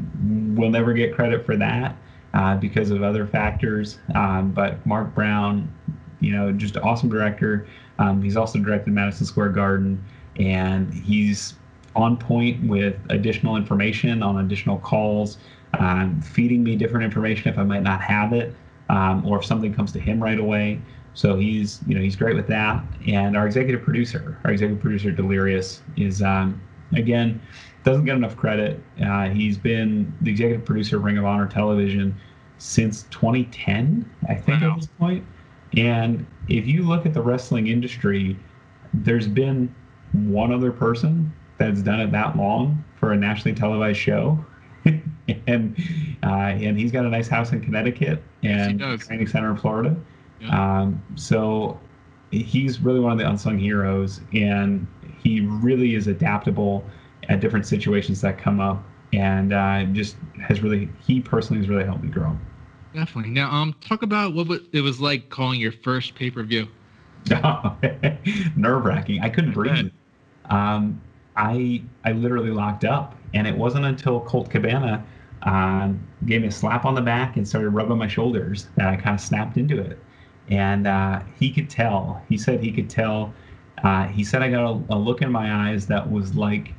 will never get credit for that uh, because of other factors. Um, but Mark Brown, you know, just an awesome director. Um, he's also directed Madison Square Garden, and he's on point with additional information on additional calls, um, feeding me different information if I might not have it, um, or if something comes to him right away. So he's, you know, he's great with that. And our executive producer, our executive producer Delirious, is um, again doesn't get enough credit. Uh, he's been the executive producer of Ring of Honor Television since 2010, I think, wow. at this point. And if you look at the wrestling industry, there's been one other person that's done it that long for a nationally televised show. and uh, and he's got a nice house in Connecticut and yes, training center in Florida. Um, so he's really one of the unsung heroes, and he really is adaptable at different situations that come up, and uh, just has really he personally has really helped me grow. Definitely. Now, um, talk about what it was like calling your first pay per view. nerve wracking. I couldn't breathe. Um, I I literally locked up, and it wasn't until Colt Cabana uh, gave me a slap on the back and started rubbing my shoulders that I kind of snapped into it. And uh, he could tell. He said he could tell. Uh, he said I got a, a, look in my eyes that was like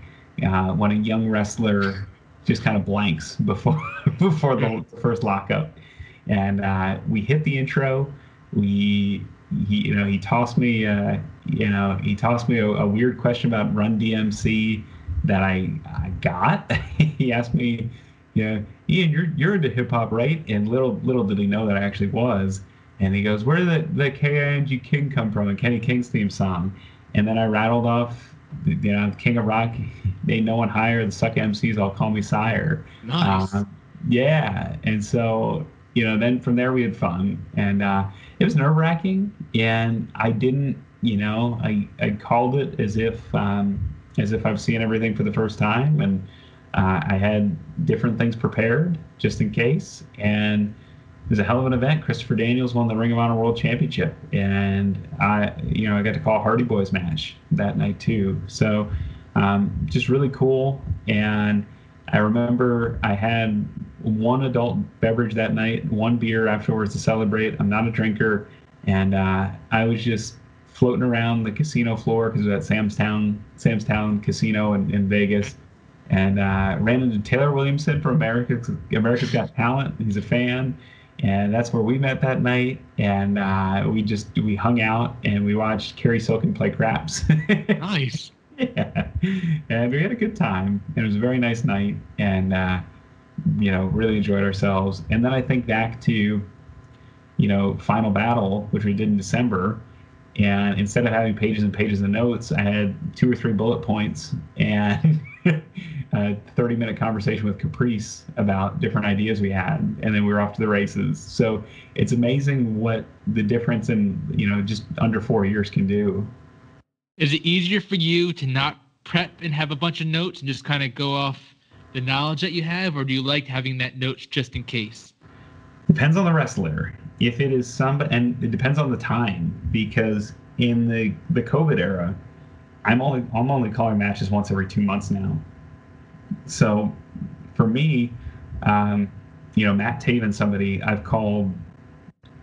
uh, when a young wrestler just kind of blanks before before the first lockup. And uh, we hit the intro. We he you know he tossed me uh, you know he tossed me a, a, weird question about Run DMC that I I got. he asked me, yeah, Ian, you're you're into hip hop, right? And little little did he know that I actually was. And he goes, where did the the K-I-N-G King come from? And Kenny King's theme song. And then I rattled off, you know, King of Rock, ain't no one higher. The suck MCs all call me sire. Nice. Um, yeah, and so you know, then from there we had fun, and uh, it was nerve wracking, and I didn't, you know, I I called it as if um, as if I've seen everything for the first time, and uh, I had different things prepared just in case, and it was a hell of an event. Christopher Daniels won the Ring of Honor World Championship, and I, you know, I got to call Hardy Boys match that night too. So, um, just really cool. And I remember I had one adult beverage that night, one beer afterwards to celebrate. I'm not a drinker, and uh, I was just floating around the casino floor because it was at Sam's Town, Sam's Town Casino in, in Vegas, and uh, ran into Taylor Williamson from America's America's Got Talent. He's a fan, and that's where we met that night. And uh, we just we hung out and we watched Cary Silkin play craps. nice. Yeah, and we had a good time. It was a very nice night, and uh, you know, really enjoyed ourselves. And then I think back to, you know, Final Battle, which we did in December. And instead of having pages and pages of notes, I had two or three bullet points and a 30 minute conversation with Caprice about different ideas we had. And then we were off to the races. So it's amazing what the difference in, you know, just under four years can do. Is it easier for you to not prep and have a bunch of notes and just kind of go off the knowledge that you have, or do you like having that notes just in case? Depends on the wrestler. If it is some, and it depends on the time, because in the the COVID era, I'm only I'm only calling matches once every two months now. So, for me, um, you know, Matt Taven, somebody I've called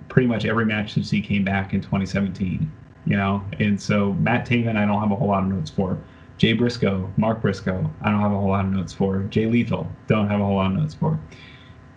pretty much every match since he came back in 2017. You know, and so Matt Taven, I don't have a whole lot of notes for. Jay Briscoe, Mark Briscoe, I don't have a whole lot of notes for. Jay Lethal, don't have a whole lot of notes for.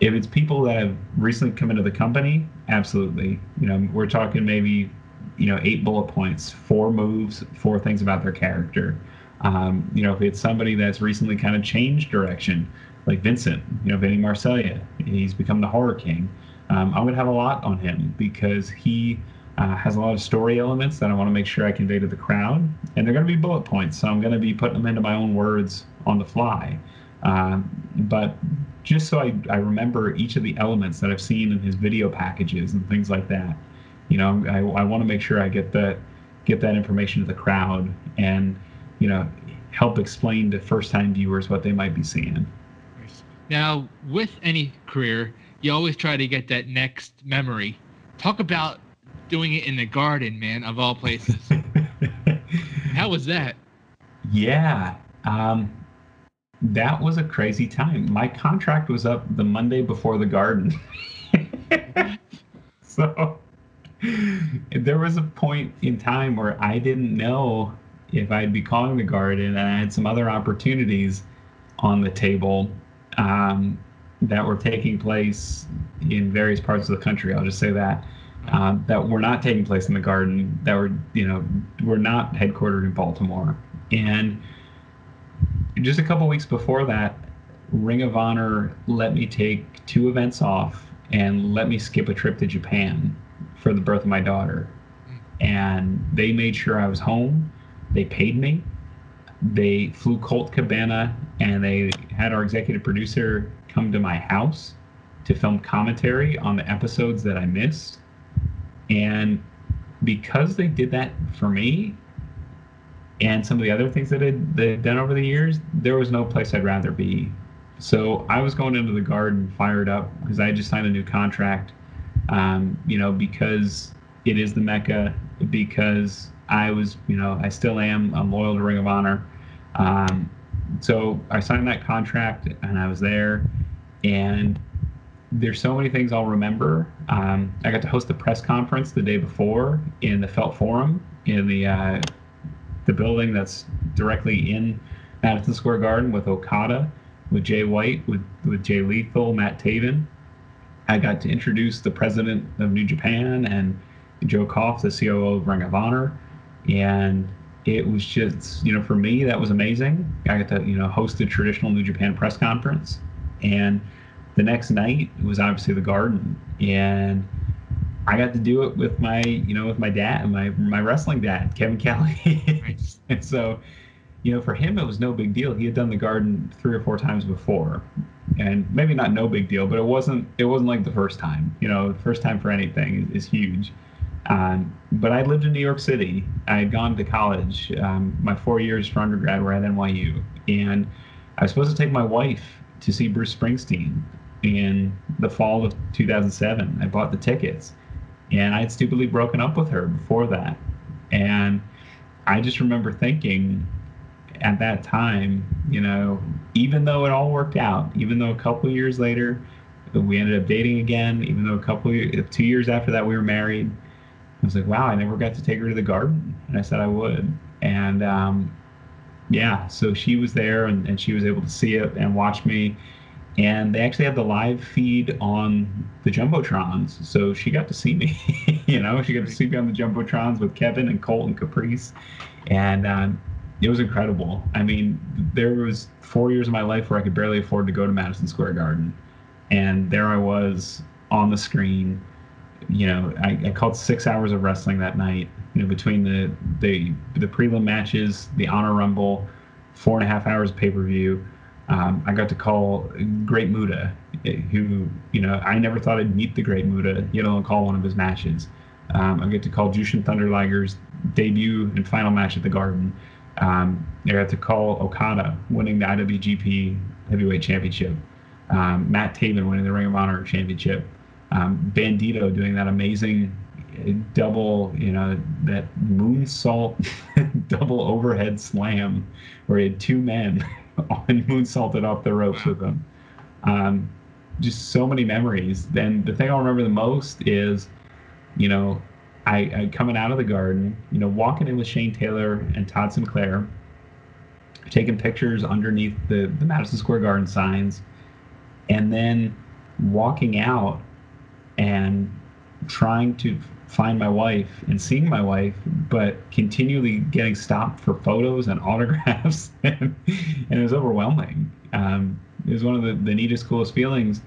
If it's people that have recently come into the company, absolutely. You know, we're talking maybe, you know, eight bullet points, four moves, four things about their character. Um, you know, if it's somebody that's recently kind of changed direction, like Vincent, you know, Vinny Marseglia, he's become the horror king. Um, going to have a lot on him because he uh, has a lot of story elements that I want to make sure I convey to the crowd, and they're going to be bullet points, so I'm going to be putting them into my own words on the fly. Um, but just so I, I remember each of the elements that I've seen in his video packages and things like that, you know, I, I want to make sure I get that get that information to the crowd and you know help explain to first time viewers what they might be seeing. Now, with any career, you always try to get that next memory. Talk about doing it in the garden, man, of all places. How was that? Yeah. Um, that was a crazy time. My contract was up the Monday before the garden. so there was a point in time where I didn't know if I'd be calling the garden, and I had some other opportunities on the table um, that were taking place in various parts of the country. I'll just say that uh, that were not taking place in the garden that were you know were not headquartered in baltimore. And just a couple weeks before that ring of honor let me take two events off and let me skip a trip to japan for the birth of my daughter. And they made sure i was home they paid me they flew colt cabana and they had our executive producer come to my house to film commentary on the episodes that i missed and because they did that for me and some of the other things that had they'd done over the years, there was no place I'd rather be. So I was going into the garden fired up because I just signed a new contract. Um, you know, because it is the mecca because I was, you know, I still am. I'm loyal to Ring of Honor. Um, so I signed that contract and I was there, and there's so many things I'll remember. Um, I got to host the press conference the day before in the Felt Forum in the uh, the building that's directly in Madison Square Garden with Okada, with Jay White, with with Jay Lethal, Matt Taven. I got to introduce the president of New Japan and Joe Koff, the COO of Ring of Honor, and it was just you know for me that was amazing. I got to you know host the traditional New Japan press conference, and the next night was obviously the Garden, and I got to do it with my, you know, with my dad, and my my wrestling dad, Kevin Kelly. and so, you know, for him it was no big deal. He had done the Garden three or four times before, and maybe not no big deal, but it wasn't it wasn't like the first time. You know, the first time for anything is, is huge. Um, but I lived in New York City. I had gone to college, um, my four years for undergrad were at NYU, and I was supposed to take my wife to see Bruce Springsteen in the fall of 2007. I bought the tickets and I had stupidly broken up with her before that. And I just remember thinking at that time, you know, even though it all worked out, even though a couple years later we ended up dating again, even though a couple two years after that we were married, I was like, wow, I never got to take her to the garden. And I said I would. And um, yeah, so she was there and, and she was able to see it and watch me. And they actually had the live feed on the jumbotrons so she got to see me you know? She got to see me on the jumbotrons with kevin and colt and caprice. And um, it was incredible. I mean there was four years of my life where i could barely afford to go to madison square garden. And there i was on the screen you know i, I called six hours of wrestling that night you know between the the the prelim matches the honor rumble four and a half hours pay-per-view um, I got to call Great Muta, who, you know, I never thought I'd meet the Great Muta, you know, call one of his matches. Um, I get to call Jushin Thunder Liger's debut and final match at the Garden. Um, I got to call Okada winning the IWGP Heavyweight Championship. Um, Matt Taven winning the Ring of Honor Championship. Um, Bandito doing that amazing double, you know, that moonsault double overhead slam where he had two men on moonsaulted off the ropes with them. Um, just so many memories. Then the thing I'll remember the most is, you know, I, I coming out of the garden, you know, walking in with Shane Taylor and Todd Sinclair, taking pictures underneath the, the Madison Square Garden signs, and then walking out and trying to find my wife and seeing my wife, but continually getting stopped for photos and autographs, and, and it was overwhelming. Um, it was one of the, the neatest, coolest feelings,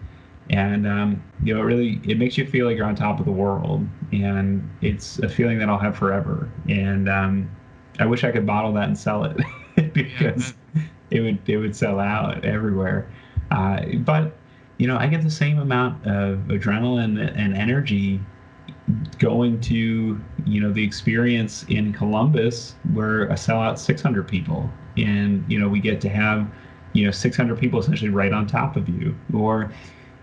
and um, you know, it really it makes you feel like you're on top of the world, and it's a feeling that I'll have forever. And um, I wish I could bottle that and sell it because it would it would sell out everywhere. Uh, but you know, I get the same amount of adrenaline and energy going to you know the experience in Columbus where I sell out 600 people and you know we get to have you know 600 people essentially right on top of you. Or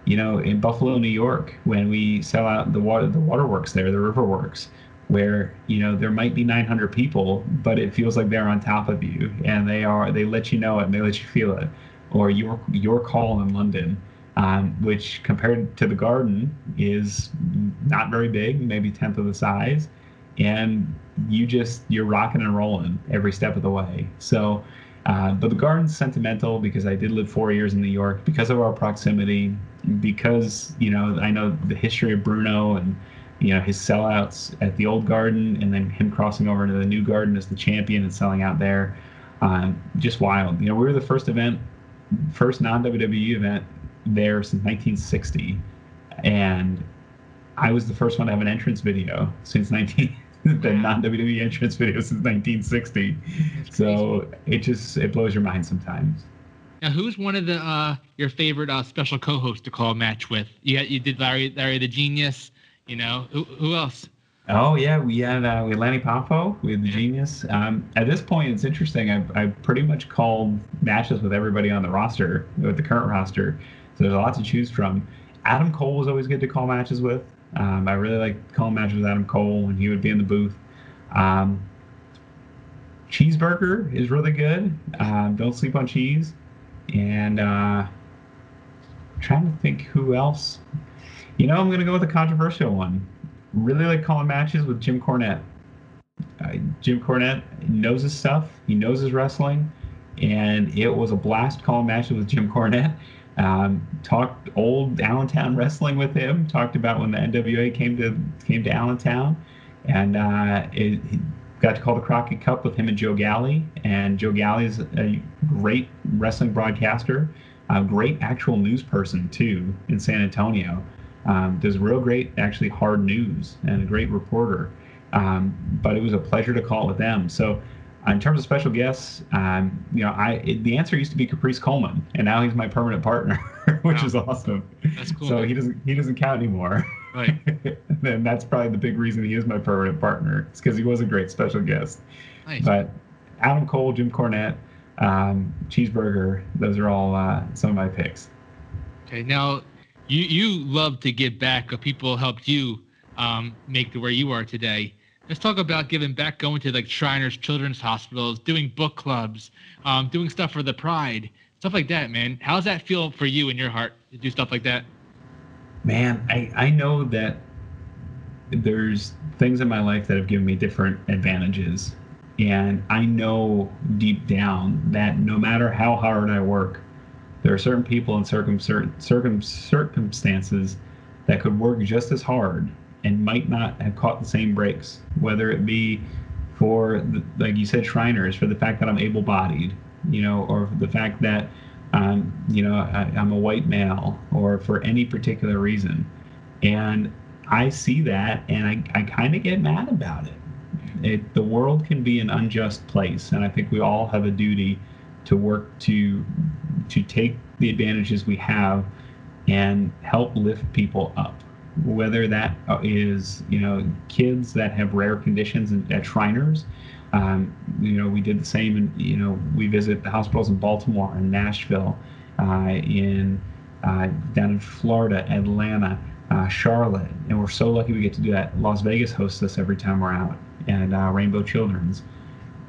you know in Buffalo New York when we sell out the water the waterworks there the riverworks where you know there might be 900 people but it feels like they're on top of you and they are they let you know it and they let you feel it. Or your your call in London um, which compared to the garden is not very big, maybe tenth of the size, and you just you're rocking and rolling every step of the way. So, uh, but the garden's sentimental because I did live four years in New York because of our proximity, because you know I know the history of Bruno and you know his sellouts at the old garden and then him crossing over to the new garden as the champion and selling out there. Um, just wild. You know, we were the first event, first non WWE event there since 1960, and I was the first one to have an entrance video since 19 the non WWE entrance video since 1960. So it just it blows your mind sometimes. Now, who's one of the uh, your favorite uh, special co-hosts to call a match with? You had, you did Larry Larry the Genius. You know who who else? Oh yeah, we had uh, we had Lanny Poffo, we had the Genius. Um, at this point, it's interesting. I've I've pretty much called matches with everybody on the roster, with the current roster. So there's a lot to choose from. Adam Cole was always good to call matches with. Um, I really like calling matches with Adam Cole and he would be in the booth. Um, cheeseburger is really good. Um, don't sleep on cheese. And uh, trying to think who else. You know, I'm going to go with a controversial one. Really like calling matches with Jim Cornette. Uh, Jim Cornette knows his stuff. He knows his wrestling, and it was a blast calling matches with Jim Cornette. Um, talked old Allentown wrestling with him. Talked about when the NWA came to came to Allentown, and uh, it, got to call the Crockett Cup with him and Joe Galli. And Joe Galli is a great wrestling broadcaster, a great actual news person too in San Antonio. Um, does real great, actually hard news, and a great reporter. Um, but it was a pleasure to call with them. So, in terms of special guests, um, you know, I it, the answer used to be Caprice Coleman, and now he's my permanent partner, which wow. is awesome. That's cool. So he doesn't he doesn't count anymore. Right. and that's probably the big reason he is my permanent partner. It's because he was a great special guest. Nice. But Adam Cole, Jim Cornette, um, Cheeseburger, those are all uh, some of my picks. Okay, now you you love to give back. People helped you um, make to where you are today. Let's talk about giving back, going to like Shriners Children's Hospitals, doing book clubs, um, doing stuff for the Pride, stuff like that, man. How's that feel for you in your heart to do stuff like that? Man, I, I know that there's things in my life that have given me different advantages. And I know deep down that no matter how hard I work, there are certain people and circum, circum, circumstances that could work just as hard and might not have caught the same breaks, whether it be for, the, like you said, Shriners, for the fact that I'm able bodied, you know, or the fact that, um, you know, I, I'm a white male, or for any particular reason. And I see that and I, I kind of get mad about it. it. The world can be an unjust place, and I think we all have a duty to work to to take the advantages we have and help lift people up whether that uh, you know kids that have rare conditions at Shriners. Um, you know, we did the same. And you know, we visit the hospitals in Baltimore and Nashville, uh, in uh, down in Florida, Atlanta, uh, Charlotte, and we're so lucky we get to do that. Las Vegas hosts us every time we're out, and uh, Rainbow Children's.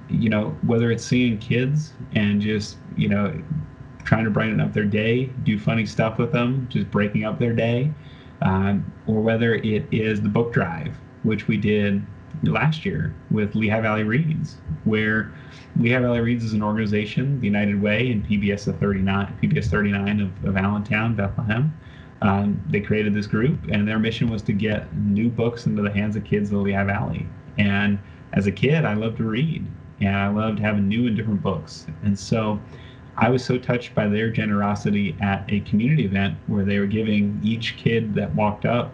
You know, whether it's seeing kids and just you know trying to brighten up their day, do funny stuff with them, just breaking up their day um, or whether it is the book drive, which we did last year with Lehigh Valley Reads, where Lehigh Valley Reads is an organization, the United Way, and PBS 39, PBS 39 of, of Allentown, Bethlehem. Um, they created this group, and their mission was to get new books into the hands of kids in the Lehigh Valley. And as a kid, I loved to read, and I loved having new and different books. And so I was so touched by their generosity at a community event where they were giving each kid that walked up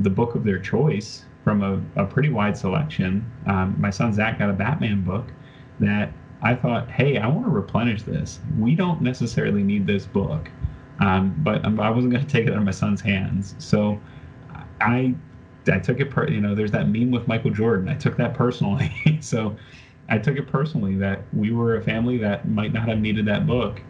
the book of their choice from a, a pretty wide selection. Um, my son Zach got a Batman book that I thought, hey, I want to replenish this. We don't necessarily need this book, um, but I wasn't going to take it out of my son's hands. So I I took it, per, you know, there's that meme with Michael Jordan. I took that personally. so I took it personally that we were a family that might not have needed that book,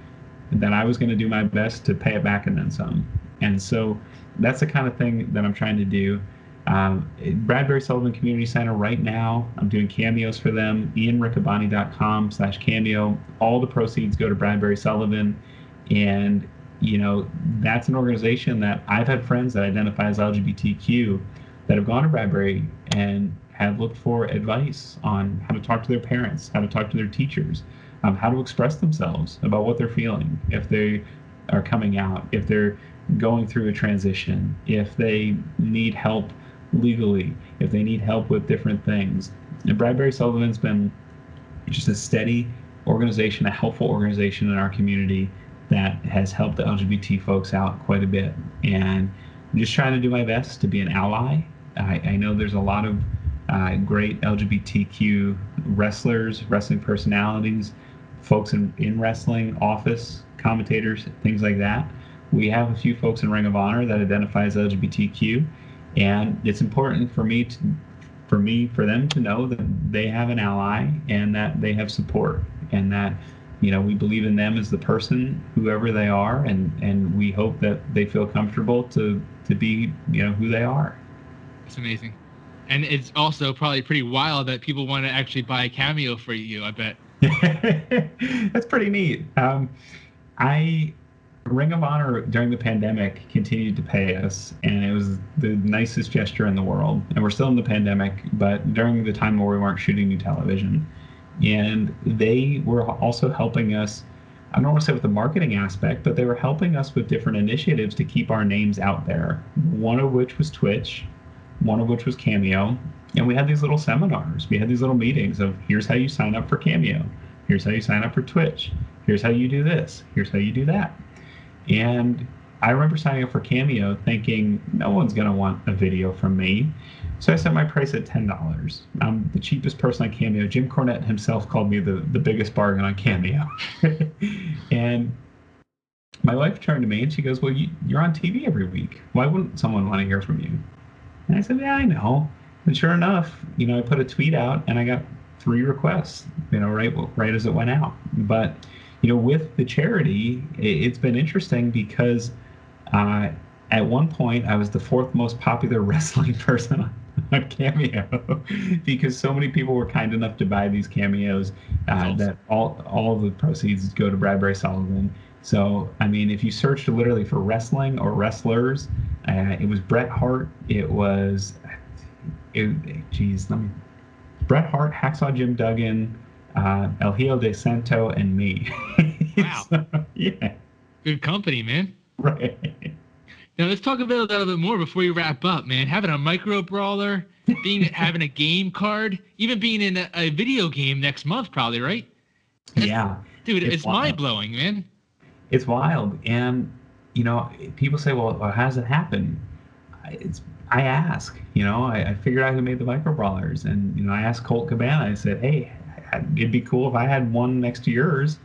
that I was going to do my best to pay it back and then some. And so that's the kind of thing that I'm trying to do. Um, Bradbury Sullivan Community Center right now, I'm doing cameos for them. IanRiccaboni.com slash cameo. All the proceeds go to Bradbury Sullivan. And, you know, that's an organization that I've had friends that identify as LGBTQ that have gone to Bradbury and have looked for advice on how to talk to their parents, how to talk to their teachers, um, how to express themselves about what they're feeling, if they are coming out, if they're going through a transition, if they need help legally, if they need help with different things. And Bradbury Sullivan's been just a steady organization, a helpful organization in our community that has helped the LGBT folks out quite a bit. And I'm just trying to do my best to be an ally. I, I know there's a lot of uh, great LGBTQ wrestlers, wrestling personalities, folks in, in wrestling, office commentators, things like that. We have a few folks in Ring of Honor that identify as LGBTQ, and it's important for me to, for me, for them to know that they have an ally and that they have support, and that you know we believe in them as the person, whoever they are, and and we hope that they feel comfortable to to be you know who they are. It's amazing, and it's also probably pretty wild that people want to actually buy a cameo for you. I bet. That's pretty neat. Um, I Ring of Honor during the pandemic continued to pay us, and it was the nicest gesture in the world. And we're still in the pandemic, but during the time where we weren't shooting new television, and they were also helping us. I don't want to say with the marketing aspect, but they were helping us with different initiatives to keep our names out there. One of which was Twitch, one of which was Cameo, and we had these little seminars. We had these little meetings of here's how you sign up for Cameo, here's how you sign up for Twitch, here's how you do this, here's how you do that. And I remember signing up for Cameo thinking no one's going to want a video from me. So I set my price at $10. I'm the cheapest person on Cameo. Jim Cornette himself called me the, the biggest bargain on Cameo. and my wife turned to me and she goes, Well, you, you're on TV every week. Why wouldn't someone want to hear from you? And I said, Yeah, I know. And sure enough, you know, I put a tweet out and I got three requests, you know, right, right as it went out. But you know, with the charity, it's been interesting because uh, at one point I was the fourth most popular wrestling person on Cameo because so many people were kind enough to buy these cameos uh, awesome. that all all of the proceeds go to Bradbury Sullivan. So I mean, if you searched literally for wrestling or wrestlers, uh, it was Bret Hart. It was, it, geez, let me, Bret Hart, Hacksaw Jim Duggan uh, El Hijo de Santo, and me. Wow. so, yeah. Good company, man. Right. Now let's talk about that a little bit more before we wrap up, man. Having a micro brawler, being having a game card, even being in a, a video game next month, probably, right? yeah. Dude, it's, it's mind blowing, man. It's wild, and you know, people say, "Well, how does it happen?" It's I ask, you know, I, I figured out who made the micro brawlers, and you know, I asked Colt Cabana. I said, "Hey, it'd be cool if I had one next to yours.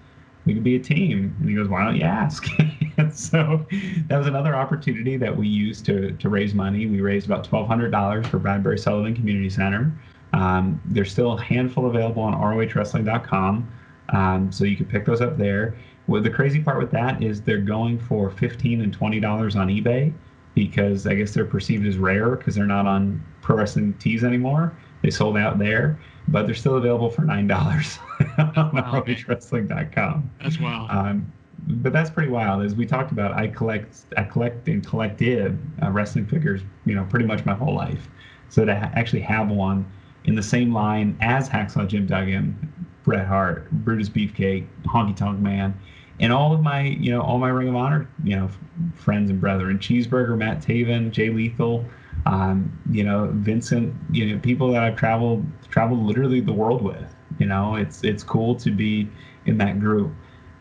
We could be a team. And he goes, why don't you ask? so that was another opportunity that we used to, to raise money. We raised about $1,200 for Bradbury Sullivan Community Center. Um, there's still a handful available on ROHWrestling.com. Um, so you can pick those up there. Well, the crazy part with that is they're going for 15 and $20 on eBay because I guess they're perceived as rare because they're not on Pro Wrestling Tees anymore. They sold out there but they're still available for nine dollars on wow, ROHWrestling.com. That's wild. Um, but that's pretty wild. As we talked about, I collect, I collect and collected uh, wrestling figures, you know, pretty much my whole life. So to ha- actually have one in the same line as Hacksaw Jim Duggan, Bret Hart, Brutus Beefcake, Honky Tonk Man, and all of my, you know, all my Ring of Honor, you know, friends and brethren, Cheeseburger, Matt Taven, Jay Lethal, um, you know, Vincent, you know, people that I've traveled traveled literally the world with. You know, it's it's cool to be in that group.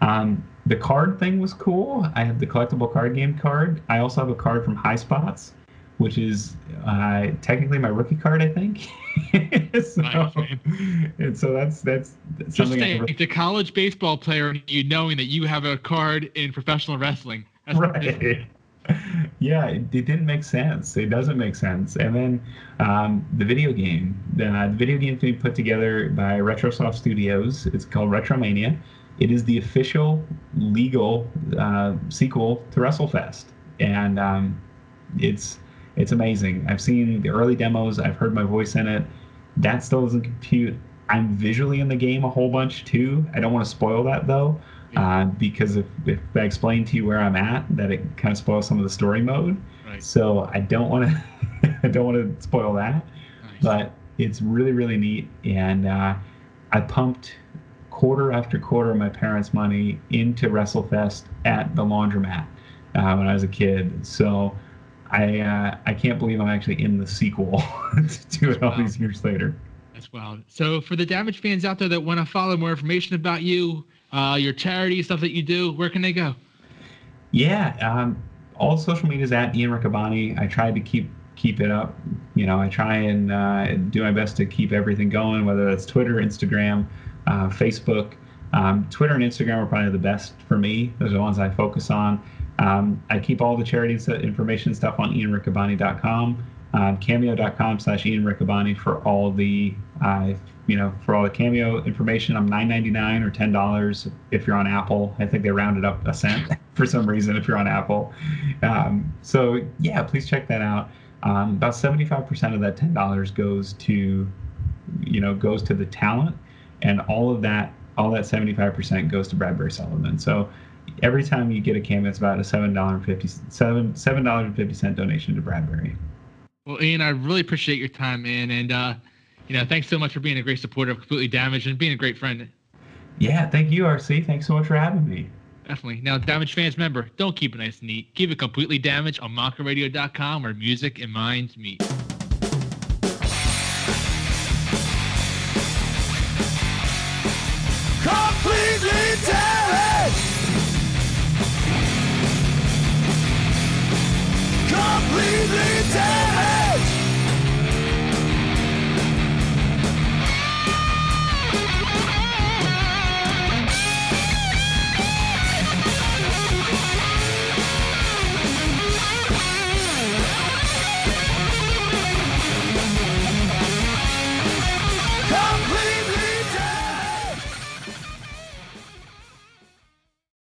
Um, the card thing was cool. I have the collectible card game card. I also have a card from High Spots, which is uh, technically my rookie card, I think. so, nice, and so that's that's, something. Just the college baseball player, you knowing that you have a card in professional wrestling. That's right yeah, it, it, didn't make sense. It doesn't make sense. And then um, the video game, the, the video game being put together by Retrosoft Studios. It's called Retromania. It is the official legal uh, sequel to WrestleFest, and um, it's it's amazing. I've seen the early demos. I've heard my voice in it. That still doesn't compute. I'm visually in the game a whole bunch too. I don't want to spoil that though uh, because if, if I explain to you where I'm at, that it kind of spoils some of the story mode. Right. So I don't want to I don't want to spoil that, nice. but it's really really neat, and uh, I pumped quarter after quarter of my parents' money into WrestleFest at the laundromat uh, when I was a kid. So I uh, I can't believe I'm actually in the sequel to it all wow. these years later. That's wild. So for the damage fans out there that want to follow more information about you, uh, your charity stuff that you do, where can they go? Yeah, um, all social media is at Ian Riccaboni. I try to keep keep it up. You know, I try and uh, do my best to keep everything going, whether that's Twitter, Instagram, uh, Facebook. Um, Twitter and Instagram are probably the best for me. Those are the ones I focus on. Um, I keep all the charity information stuff on ianriccaboni.com, um, cameo.com slash ianriccaboni for all the uh, you know, for all the cameo information, I'm $9.99 or $10 if you're on Apple. I think they rounded up a cent for some reason if you're on Apple. Um, so yeah, please check that out. um, about 75% of that $10 goes to, you know, goes to the talent, and all of that, all that 75% goes to Bradbury Sullivan. So every time you get a cam, it's about a $7.50 seven seven dollars and fifty cent donation to Bradbury. Well, Ian, I really appreciate your time, man, and uh, you know, thanks so much for being a great supporter of Completely Damaged and being a great friend. Yeah, thank you, RC. Thanks so much for having me. Definitely. Now, Damage fans, remember, don't keep it nice and neat. Keep it completely damaged on MakaRadio.com where music and minds meet. bleeding